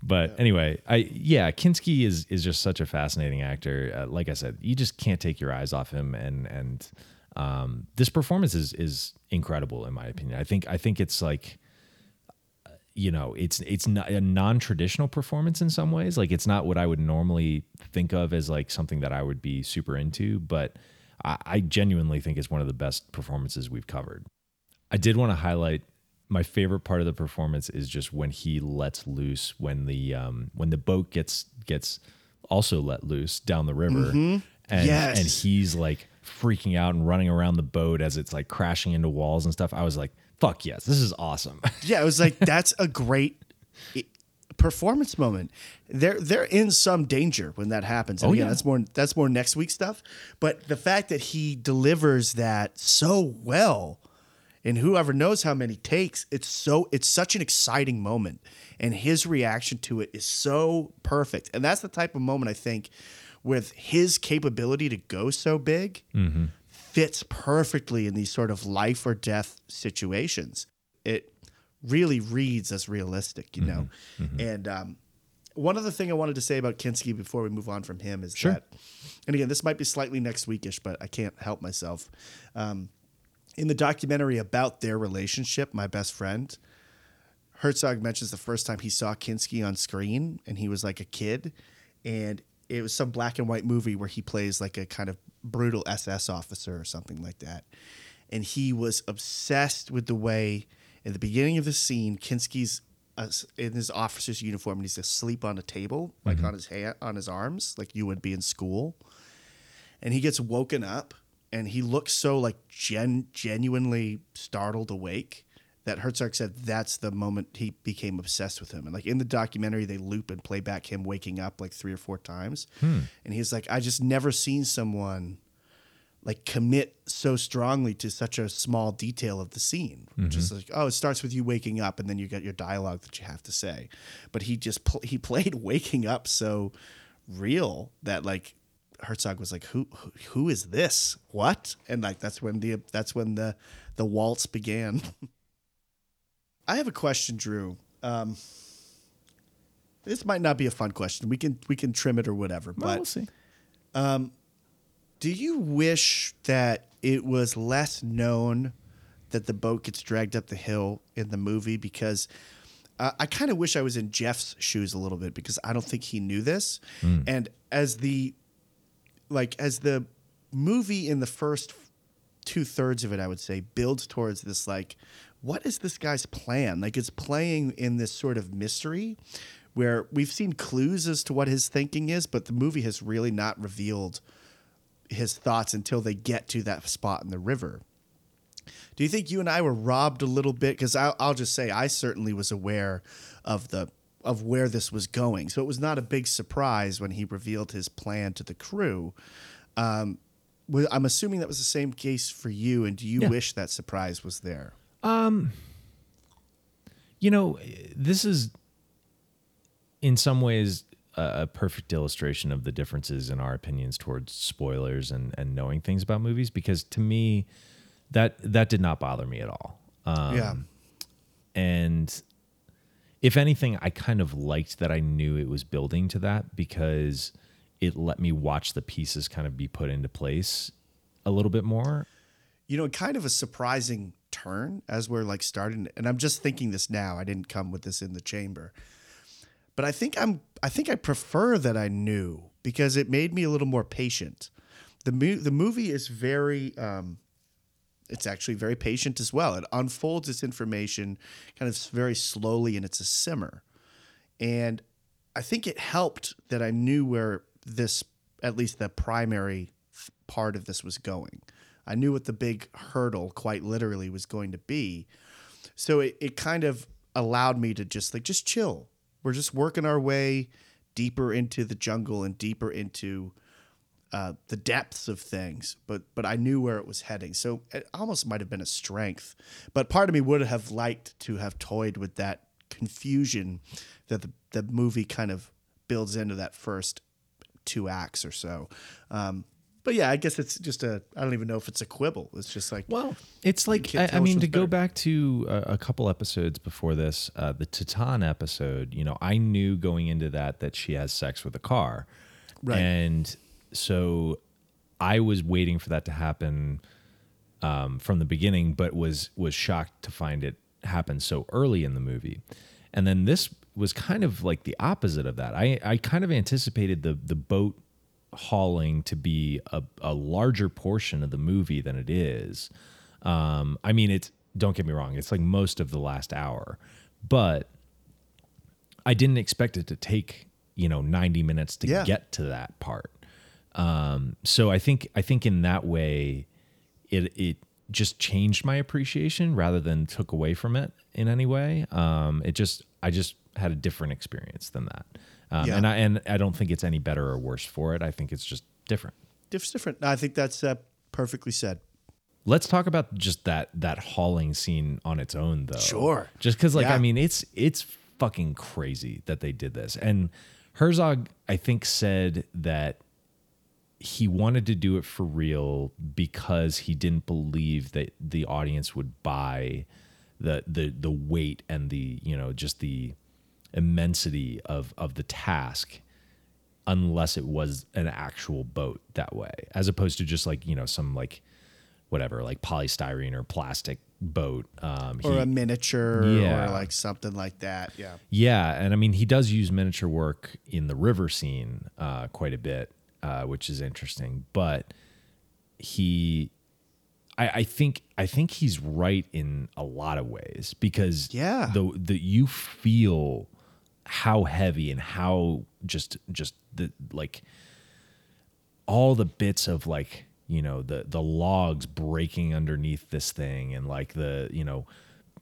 But anyway, I yeah, Kinski is is just such a fascinating actor. Uh, like I said, you just can't take your eyes off him, and and um, this performance is is incredible in my opinion. I think I think it's like uh, you know it's it's not a non-traditional performance in some ways. Like it's not what i would normally think of as like something that i would be super into. But i, I genuinely think it's one of the best performances we've covered. I did want to highlight my favorite part of the performance is just when he lets loose when the um when the boat gets gets also let loose down the river and Yes. and he's like freaking out and running around the boat as it's like crashing into walls and stuff i was like fuck yes this is awesome Yeah, it was like that's a great performance moment. They're they're in some danger when that happens. And Oh, again, yeah. that's more that's more next week stuff. But the fact that he delivers that so well, and whoever knows how many takes, it's so it's such an exciting moment, and his reaction to it is so perfect. And that's the type of moment I think, with his capability to go so big, fits perfectly in these sort of life or death situations. It really reads as realistic, you know. And um, one other thing I wanted to say about Kinski before we move on from him is Sure. that, and again, this might be slightly next weekish, but I can't help myself. Um, in the documentary about their relationship, my best friend, Herzog mentions the first time he saw Kinski on screen, and he was like a kid, and it was some black and white movie where he plays like a kind of brutal SS officer or something like that, and he was obsessed with the way in the beginning of the scene Kinski's uh, in his officer's uniform and he's asleep on a table, like on his hand, on his arms, like you would be in school, and he gets woken up and he looks so like gen- genuinely startled awake that Herzog said that's the moment he became obsessed with him. And like in the documentary, they loop and play back him waking up like three or four times. Hmm. And he's like, I just never seen someone like commit so strongly to such a small detail of the scene. Just mm-hmm. like, oh, it starts with you waking up, and then you got your dialogue that you have to say. But he just pl- he played waking up so real that like Herzog was like, who who, who is this? What? And like that's when the that's when the the waltz began. I have a question, Drew. Um, this might not be a fun question. We can we can trim it or whatever. Well, but we'll see. do you wish that it was less known that the boat gets dragged up the hill in the movie? Because uh, I kind of wish I was in Jeff's shoes a little bit because I don't think he knew this. And as the like as the movie in the first two thirds of it, I would say, builds towards this like, what is this guy's plan? Like it's playing in this sort of mystery where we've seen clues as to what his thinking is, but the movie has really not revealed his thoughts until they get to that spot in the river. Do you think you and I were robbed a little bit? Because I'll, I'll just say I certainly was aware of the of where this was going, so it was not a big surprise when he revealed his plan to the crew. Um, I'm assuming that was the same case for you, and do you Yeah. wish that surprise was there? You know, this is in some ways a, a perfect illustration of the differences in our opinions towards spoilers and, and knowing things about movies because to me that that did not bother me at all. Um, yeah, and if anything, I kind of liked that I knew it was building to that because it let me watch the pieces kind of be put into place a little bit more. you know, kind of a surprising turn as we're like starting. And I'm just thinking this now. I didn't come with this in the chamber, but I think I'm. I think I prefer that I knew because it made me a little more patient. the mo- The movie is very. Um, it's actually very patient as well. It unfolds its information kind of very slowly, and it's a simmer. And I think it helped that I knew where this, at least the primary part of this was going. I knew what the big hurdle, quite literally, was going to be. So it, it kind of allowed me to just like, just chill. We're just working our way deeper into the jungle and deeper into uh, the depths of things, but but I knew where it was heading. So it almost might have been a strength. But part of me would have liked to have toyed with that confusion that the, the movie kind of builds into that first two acts or so. Um, but yeah, I guess it's just a. I don't even know if it's a quibble. It's just like Well, it's like I, I mean to go back to a, a couple episodes before this, uh, the Titane episode. You know, I knew going into that that she has sex with a car, Right. And so I was waiting for that to happen um, from the beginning, but was was shocked to find it happen so early in the movie. And then this was kind of like the opposite of that. I I kind of anticipated the the boat hauling to be a, a larger portion of the movie than it is. Um, I mean, it's don't get me wrong, it's like most of the last hour, but I didn't expect it to take you know 90 minutes to Yeah. get to that part. Um, so I think I think in that way, it it just changed my appreciation rather than took away from it in any way. Um, it just I just had a different experience than that. Um, Yeah. And I and I don't think it's any better or worse for it. I think it's just different. It's different. I think that's uh, perfectly said. Let's talk about just that that hauling scene on its own, though. Sure. Just because, like, Yeah. I mean, it's it's fucking crazy that they did this. And Herzog, I think, said that he wanted to do it for real because he didn't believe that the audience would buy the the the weight and the you know just the immensity of of the task unless it was an actual boat that way as opposed to just like you know some like whatever like polystyrene or plastic boat um Or he- a miniature Yeah. or like something like that. Yeah. yeah, and I mean he does use miniature work in the river scene uh, quite a bit, uh, which is interesting. But he, I, I think, I think he's right in a lot of ways because Yeah. the the you feel how heavy and how just just the like all the bits of like you know the the logs breaking underneath this thing and like the you know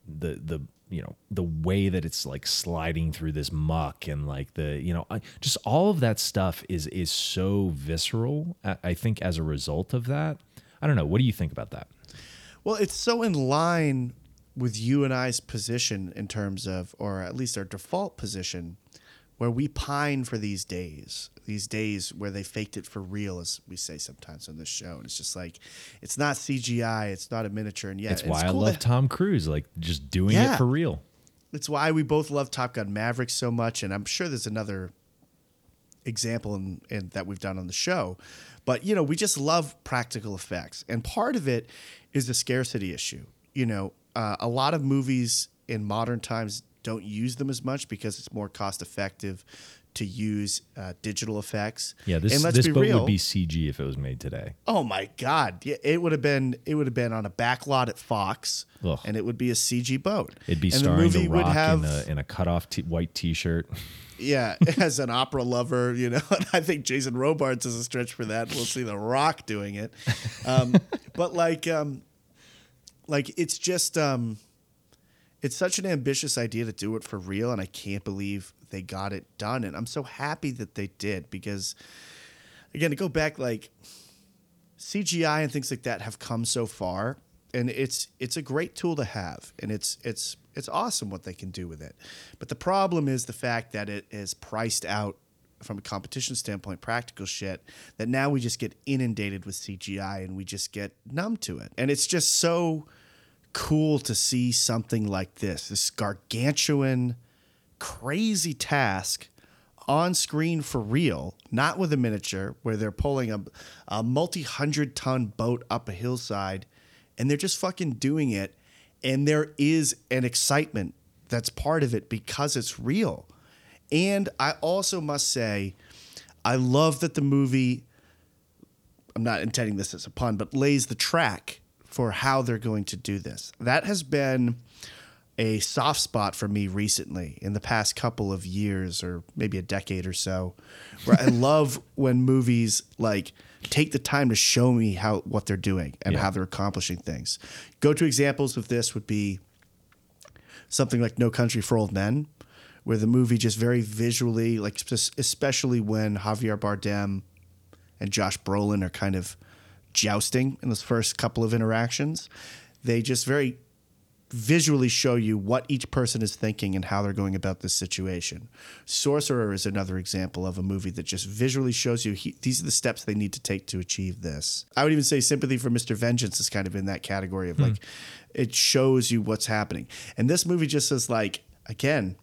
the the you know the way that it's like sliding through this muck and like the you know I, just all of that stuff is is so visceral I, I think as a result of that. I don't know. What do you think about that? Well, it's so in line with you and I's position in terms of, or at least our default position, where we pine for these days, these days where they faked it for real, as we say sometimes on this show. And it's just like, it's not CGI, it's not a miniature, and yet it's it's why cool i love that- tom cruise like just doing Yeah. it for real it's why we both love Top Gun Maverick so much, and I'm sure there's another example in, in that we've done on the show. But you know, we just love practical effects, and part of it is the scarcity issue. You know, uh, a lot of movies in modern times don't use them as much because it's more cost effective to use uh, digital effects. yeah this and let's this be boat real, would be cg if it was made today Oh my God! Yeah, it would have been it would have been on a back lot at Fox, Ugh. and it would be a CG boat. it'd be and starring the, rock in a in a cut off t- white t-shirt Yeah, as an opera lover, you know, and I think Jason Robards is a stretch for that. We'll see The Rock doing it, um, but like, um, like it's just, um, it's such an ambitious idea to do it for real, and I can't believe they got it done. And I'm so happy that they did because, again, to go back, like CGI and things like that have come so far, and it's it's a great tool to have, and it's it's it's awesome what they can do with it. But the problem is the fact that it is priced out from a competition standpoint, practical shit. That now we just get inundated with CGI, and we just get numb to it, and it's just so cool to see something like this, this gargantuan, crazy task on screen for real, not with a miniature where they're pulling a, a multi hundred ton boat up a hillside and they're just fucking doing it. And there is an excitement that's part of it because it's real. And I also must say, I love that the movie, I'm not intending this as a pun, but lays the track for how they're going to do this. That has been a soft spot for me recently in the past couple of years or maybe a decade or so where I love when movies like take the time to show me how what they're doing and Yeah. how they're accomplishing things. Go to examples of this would be something like No Country for Old Men where the movie just very visually like especially when Javier Bardem and Josh Brolin are kind of jousting in those first couple of interactions. They just very visually show you what each person is thinking and how they're going about this situation. Sorcerer is another example of a movie that just visually shows you he, these are the steps they need to take to achieve this. I would even say Sympathy for Mr. Vengeance is kind of in that category of hmm. like it shows you what's happening. And this movie just says like again,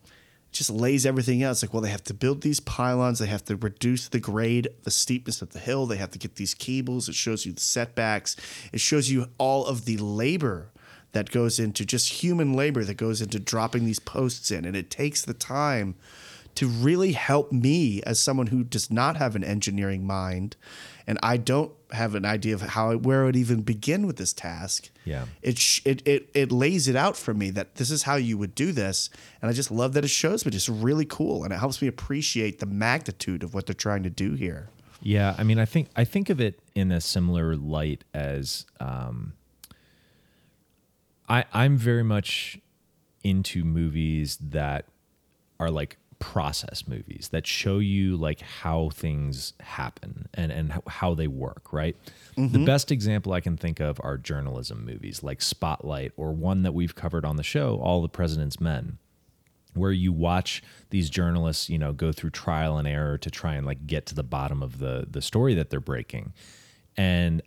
just lays everything out. It's like, well, they have to build these pylons. They have to reduce the grade, the steepness of the hill. They have to get these cables. It shows you the setbacks. It shows you all of the labor that goes into just human labor that goes into dropping these posts in. And it takes the time to really help me as someone who does not have an engineering mind and I don't have an idea of how where it would even begin with this task Yeah. it, sh- it it it lays it out for me that this is how you would do this and i just love that it shows me it's really cool and it helps me appreciate the magnitude of what they're trying to do here Yeah, I mean, I think I think of it in a similar light as um, I I'm very much into movies that are like process movies that show you like how things happen and and how- how they work, right? The mm-hmm. best example I can think of are journalism movies like Spotlight or one that we've covered on the show, All the President's Men where you watch these journalists, you know, go through trial and error to try and like get to the bottom of the the story that they're breaking. And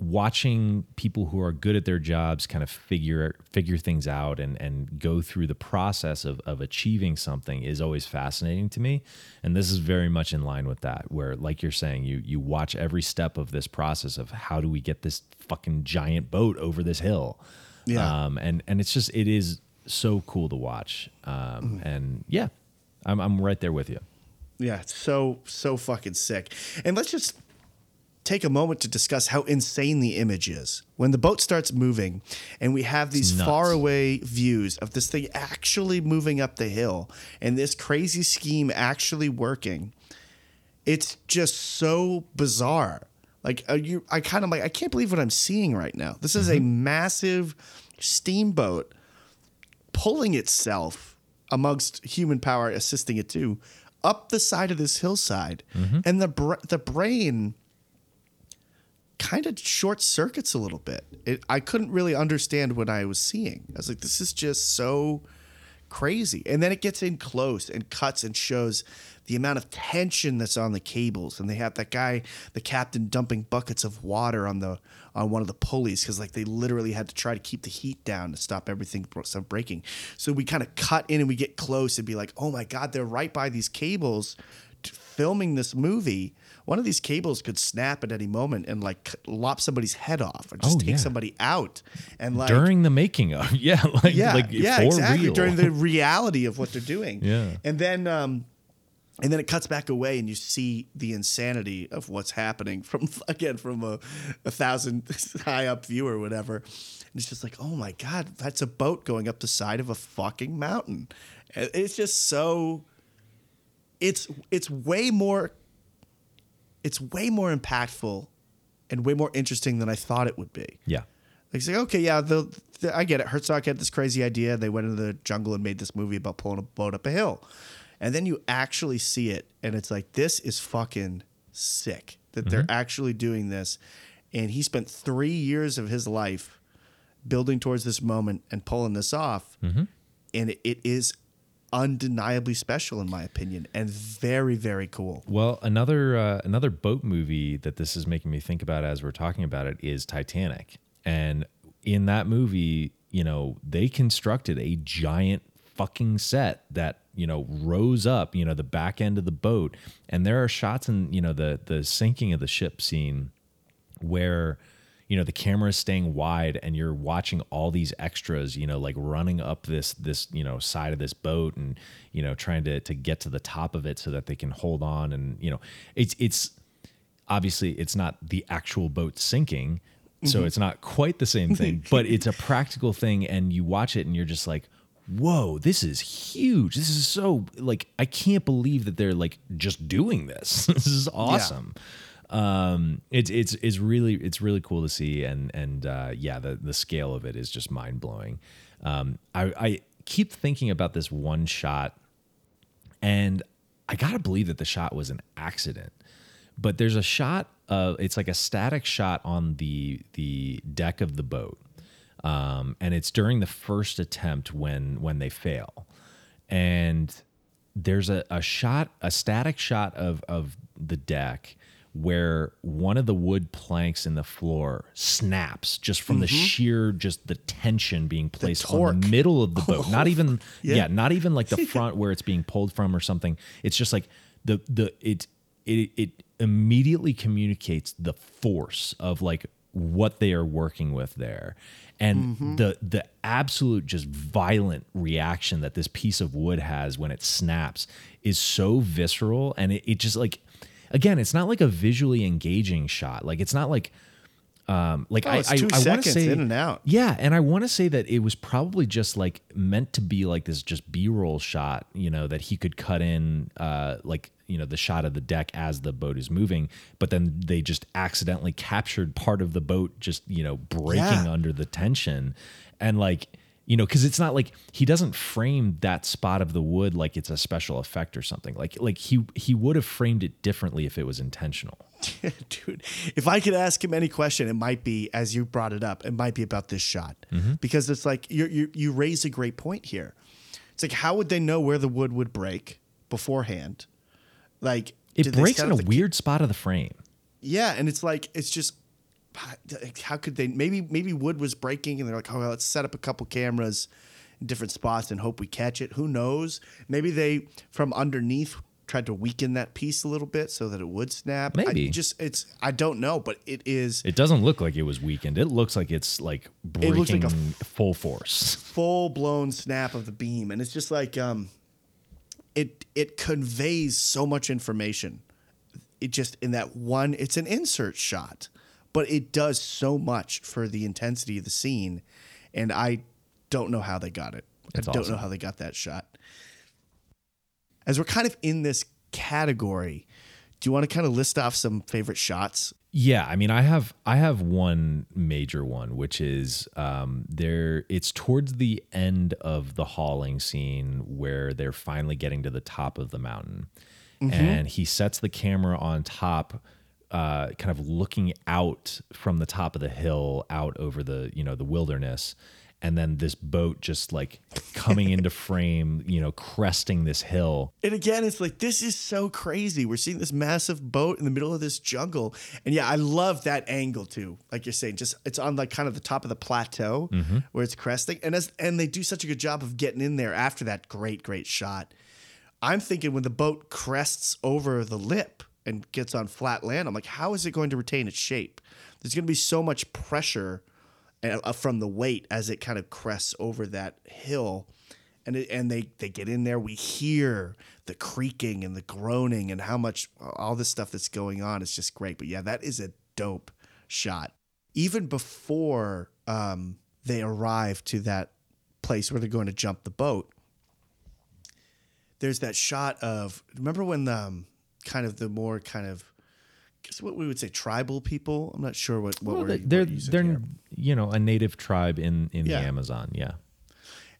watching people who are good at their jobs kind of figure figure things out and and go through the process of of achieving something is always fascinating to me. And this is very much in line with that where like you're saying you you watch every step of this process of how do we get this fucking giant boat over this hill? Yeah. um and and it's just it is so cool to watch. Um and yeah i'm i'm right there with you. Yeah, it's so so fucking sick. And let's just take a moment to discuss how insane the image is. When the boat starts moving and we have these faraway views of this thing actually moving up the hill and this crazy scheme actually working. It's just so bizarre. Like uh, you I kind of like I can't believe what I'm seeing right now. This is a massive steamboat pulling itself amongst human power assisting it too up the side of this hillside and the br- the brain kind of short circuits a little bit. It, i couldn't really understand what i was seeing. I was like this is just so crazy. And then it gets in close and cuts and shows the amount of tension that's on the cables. And they have that guy the captain dumping buckets of water on the on one of the pulleys because like they literally had to try to keep the heat down to stop everything from breaking. So we kind of cut in and we get close and be like oh my god they're right by these cables filming this movie one of these cables could snap at any moment and like lop somebody's head off or just Oh, take yeah. somebody out and like during the making of yeah like yeah, like yeah, exactly. real. During the reality of what they're doing. Yeah. And then um and then it cuts back away and you see the insanity of what's happening from again from a, a thousand high up view or whatever. And it's just like, oh my God, that's a boat going up the side of a fucking mountain. And It's just so it's it's way more it's way more impactful and way more interesting than I thought it would be. yeah Like, it's like, okay, yeah, the, the, I get it. Herzog had this crazy idea. They went into the jungle and made this movie about pulling a boat up a hill. And then you actually see it, and it's like, this is fucking sick that they're mm-hmm. actually doing this. And he spent three years of his life building towards this moment and pulling this off. Mm-hmm. And it, it is undeniably special, in my opinion, and very, very cool. Well, another uh, another boat movie that this is making me think about as we're talking about it is Titanic. And in that movie, you know, they constructed a giant fucking set that, you know, rose up, you know, the back end of the boat. And there are shots in, you know, the the sinking of the ship scene where you know the camera is staying wide and you're watching all these extras you know like running up this this you know side of this boat and you know trying to to get to the top of it so that they can hold on and you know it's it's obviously it's not the actual boat sinking so mm-hmm. it's not quite the same thing but it's a practical thing and you watch it and you're just like whoa this is huge. This is so like i can't believe that they're like just doing this. This is awesome um it's it's it's really it's really cool to see and and uh yeah the the scale of it is just mind-blowing um i i keep thinking about this one shot and I gotta believe that the shot was an accident. But there's a shot of it's like a static shot on the the deck of the boat, um, and it's during the first attempt when when they fail, and there's a, a shot a static shot of of the deck where one of the wood planks in the floor snaps just from the mm-hmm. sheer just the tension being placed on the middle of the boat not even Yeah. yeah not even like the front where it's being pulled from or something. It's just like the the it it it immediately communicates the force of like what they are working with there. And mm-hmm. the the absolute just violent reaction that this piece of wood has when it snaps is so visceral and it, it just like again, it's not like a visually engaging shot. Like it's not like um like Oh, I it's I, want to say in and out. yeah, and I want to say that it was probably just like meant to be like this just B-roll shot, you know, that he could cut in uh like, you know, the shot of the deck as the boat is moving, but then they just accidentally captured part of the boat just, you know, breaking Yeah. under the tension and like you know because it's not like he doesn't frame that spot of the wood like it's a special effect or something like like he he would have framed it differently if it was intentional Dude, if I could ask him any question, it might be as you brought it up. It might be about this shot Mm-hmm. because it's like you you you raise a great point here. It's like how would they know where the wood would break beforehand? Like it breaks in a weird spot of the frame Yeah, and it's like it's just how could they? Maybe maybe wood was breaking, and they're like, oh, well, let's set up a couple cameras in different spots and hope we catch it. Who knows? Maybe they from underneath tried to weaken that piece a little bit so that it would snap. I Maybe. just it's I don't know, but it is it doesn't look like it was weakened it looks like it's like breaking looks like a full force full blown snap of the beam, and it's just like um, it it conveys so much information. It just in that one, it's an insert shot, but it does so much for the intensity of the scene, and I don't know how they got it. It's I don't awesome. know how they got that shot. As we're kind of in this category, do you want to kind of list off some favorite shots? Yeah, I mean, I have I have one major one, which is um, there. It's towards the end of the hauling scene where they're finally getting to the top of the mountain, and he sets the camera on top, uh, kind of looking out from the top of the hill out over the you know the wilderness, and then this boat just like coming into frame, you know, cresting this hill, And again, it's like this is so crazy. We're seeing this massive boat in the middle of this jungle, and yeah, I love that angle too. Like you're saying, just it's on like kind of the top of the plateau where it's cresting, and as and they do such a good job of getting in there after that great, great shot. I'm thinking when the boat crests over the lip and gets on flat land, I'm like, how is it going to retain its shape? There's going to be so much pressure uh, from the weight as it kind of crests over that hill. And it, and they they get in there we hear the creaking and the groaning and how much all this stuff that's going on is just great. But yeah that is a dope shot. Even before um, they arrive to that place where they're going to jump the boat there's that shot of remember when the um, kind of the more kind of guess what we would say tribal people i'm not sure what what Well, we're, they're we're they're here. you know a native tribe in in Yeah. the Amazon. Yeah.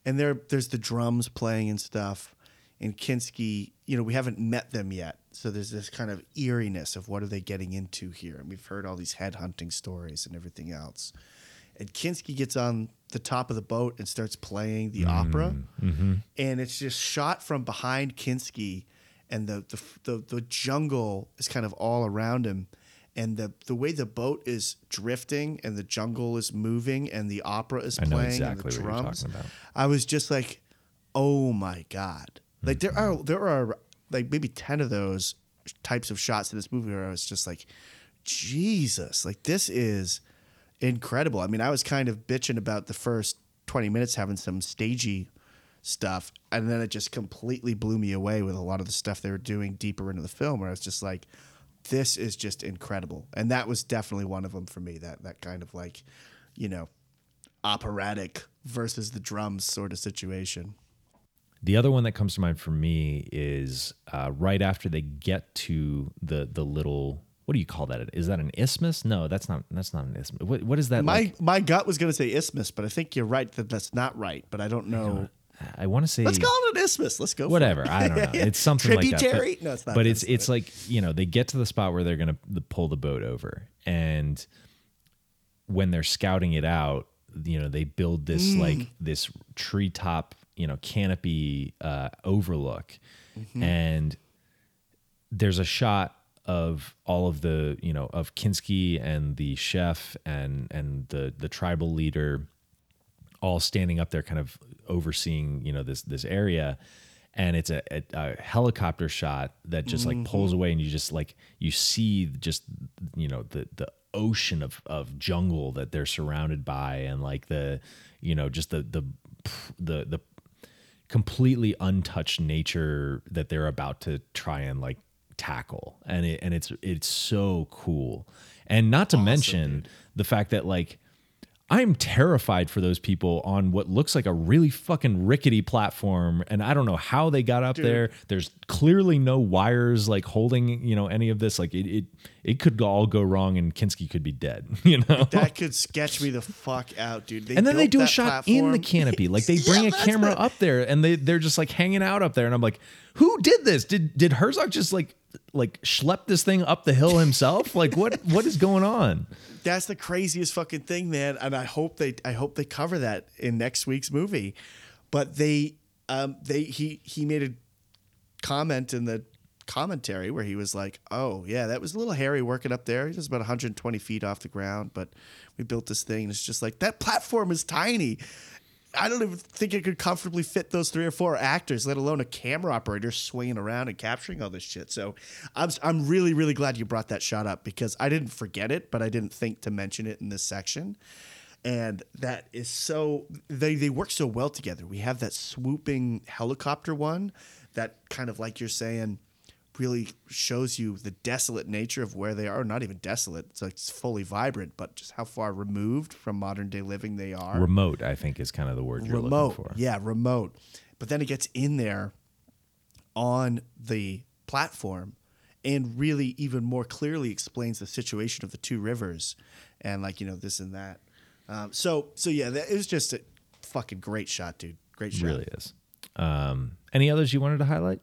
and there there's the drums playing and stuff and Kinski, you know, we haven't met them yet. So there's this kind of eeriness of what are they getting into here? And we've heard all these headhunting stories and everything else. And Kinski gets on the top of the boat and starts playing the opera. Mm-hmm. Mm-hmm. And it's just shot from behind Kinski and the, the the the jungle is kind of all around him. And the, the way the boat is drifting and the jungle is moving and the opera is I know playing exactly and the what you're drums. talking about. I was just like, oh my god! Like there are there are like maybe ten of those types of shots in this movie where I was just like, Jesus! Like this is incredible. I mean, I was kind of bitching about the first twenty minutes having some stagey stuff, and then it just completely blew me away with a lot of the stuff they were doing deeper into the film. Where I was just like, this is just incredible, and that was definitely one of them for me. That that kind of like, you know, operatic versus the drums sort of situation. The other one that comes to mind for me is uh, right after they get to the the little what do you call that? Is that an isthmus? No, that's not. That's not an isthmus. What what is that? My like? my gut was going to say isthmus, but I think you're right that that's not right. But I don't know. I want to say Let's call it an isthmus. Let's go. whatever. it. I don't know. It's something like that. But, No, it's not. But it's it's like you know they get to the spot where they're gonna pull the boat over, and when they're scouting it out, you know they build this Mm. like this treetop you know canopy uh, overlook, Mm-hmm. and there's a shot of all of the you know of Kinski and the chef and and the the tribal leader all standing up there kind of overseeing you know this this area. And it's a, a, a helicopter shot that just like pulls mm-hmm. away and you just like you see just you know the the ocean of of jungle that they're surrounded by and like the you know just the the the the completely untouched nature that they're about to try and like tackle. And it and it's it's so cool. And not to mention the fact that like I'm terrified for those people on what looks like a really fucking rickety platform. And I don't know how they got up there. There's clearly no wires like holding, you know, any of this. Like it, it, it could all go wrong and Kinski could be dead, you know? That could sketch me the fuck out, dude. They and then they do a shot in the canopy. Like they Yeah, bring a camera up there and they, they're just like hanging out up there. And I'm like, who did this? Did, did Herzog just like, like schlep this thing up the hill himself? like what, what is going on? That's the craziest fucking thing, man. And I hope they I hope they cover that in next week's movie. But they um they he he made a comment in the commentary where he was like, "Oh yeah, that was a little hairy working up there. It was about 120 feet off the ground, but we built this thing. And it's just like that platform is tiny. I don't even think it could comfortably fit those three or four actors, let alone a camera operator swinging around and capturing all this shit. So I'm I'm really really glad you brought that shot up because I didn't forget it, but I didn't think to mention it in this section. And that is so they they work so well together. We have that swooping helicopter one that kind of like you're saying really shows you the desolate nature of where they are. Not even desolate; it's like it's fully vibrant, but just how far removed from modern day living they are Remote, I think is kind of the word you're remote. looking for. Yeah, remote. But then it gets in there on the platform and really even more clearly explains the situation of the two rivers and like you know this and that. Um, so so yeah, that, it was just a fucking great shot, dude. Great shot. really is. Um, any others you wanted to highlight?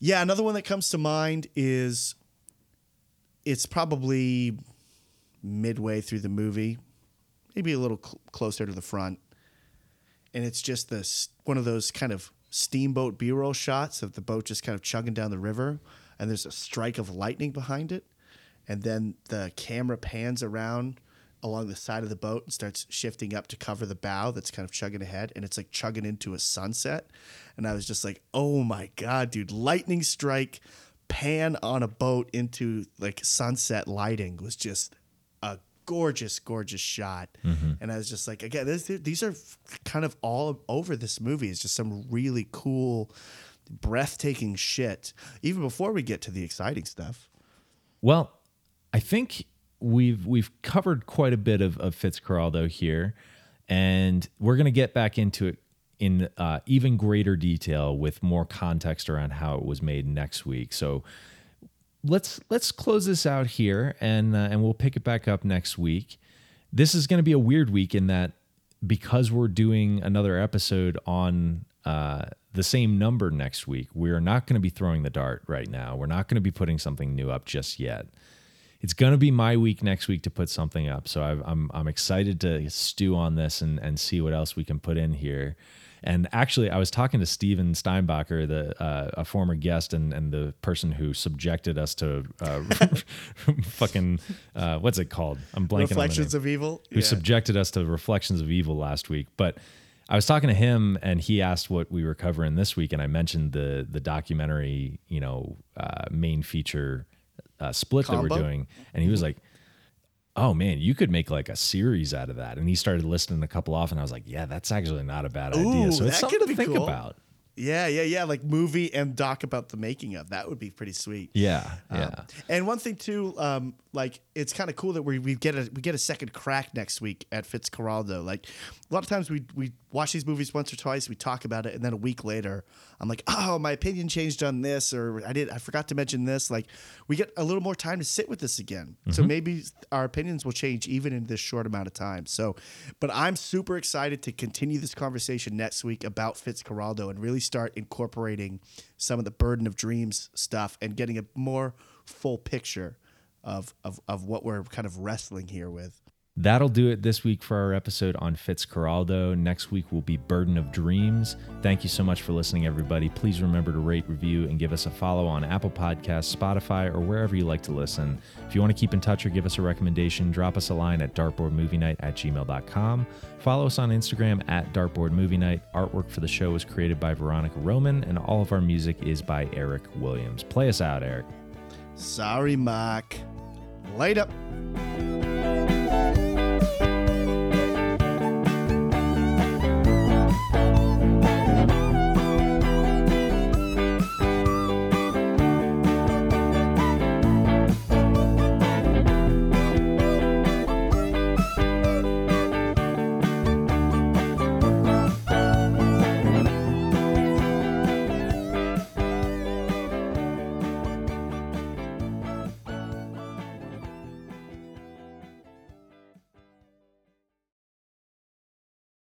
Yeah, another one that comes to mind is it's probably midway through the movie, maybe a little cl- closer to the front. And it's just this one of those kind of steamboat B-roll shots of the boat just kind of chugging down the river and there's a strike of lightning behind it. And then the camera pans around along the side of the boat and starts shifting up to cover the bow that's kind of chugging ahead and it's like chugging into a sunset. And i was just like oh my god dude lightning strike pan on a boat into like sunset lighting was just a gorgeous gorgeous shot. Mm-hmm. And i was just like again this, these are kind of all over this movie. It's just some really cool breathtaking shit even before we get to the exciting stuff. Well, I think we've we've covered quite a bit of, of Fitzcarraldo here, and we're gonna get back into it in uh, even greater detail with more context around how it was made next week. So let's let's close this out here, and uh, and we'll pick it back up next week. This is going to be a weird week in that because we're doing another episode on uh, the same number next week, we're not going to be throwing the dart right now. We're not going to be putting something new up just yet. It's going to be my week next week to put something up. So I've, I'm I'm excited to stew on this and and see what else we can put in here. And actually, I was talking to Steven Steinbacher, the uh, a former guest and and the person who subjected us to uh, fucking uh, what's it called? I'm blanking. reflections of evil who subjected us to Reflections of Evil last week. But I was talking to him, and he asked what we were covering this week, and I mentioned the the documentary, you know, uh, main feature uh, split that we're doing, and he was like. Oh man, you could make like a series out of that. And he started listing a couple off, and I was like, "Yeah, that's actually not a bad idea." So it's that something could to be think cool. about. Yeah, yeah, yeah. Like movie and doc about the making of that would be pretty sweet. Yeah, yeah. Um, and one thing too, um, like it's kind of cool that we we get a we get a second crack next week at Fitzcarraldo. Like a lot of times we we watch these movies once or twice, we talk about it, and then a week later, I'm like, oh, my opinion changed on this, or I did I forgot to mention this. Like we get a little more time to sit with this again, so maybe our opinions will change even in this short amount of time. So, but I'm super excited to continue this conversation next week about Fitzcarraldo and really start incorporating some of the burden of dreams stuff and getting a more full picture of, of, of what we're kind of wrestling here with. That'll do it this week for our episode on Fitzcarraldo. Next week will be Burden of Dreams. Thank you so much for listening, everybody. Please remember to rate, review, and give us a follow on Apple Podcasts, Spotify, or wherever you like to listen. If you want to keep in touch or give us a recommendation, drop us a line at dartboardmovienight at gmail.com. Follow us on Instagram at dartboardmovienight. Artwork for the show was created by Veronica Roman, and all of our music is by Eric Williams. Play us out, Eric. Sorry, Mark. Later.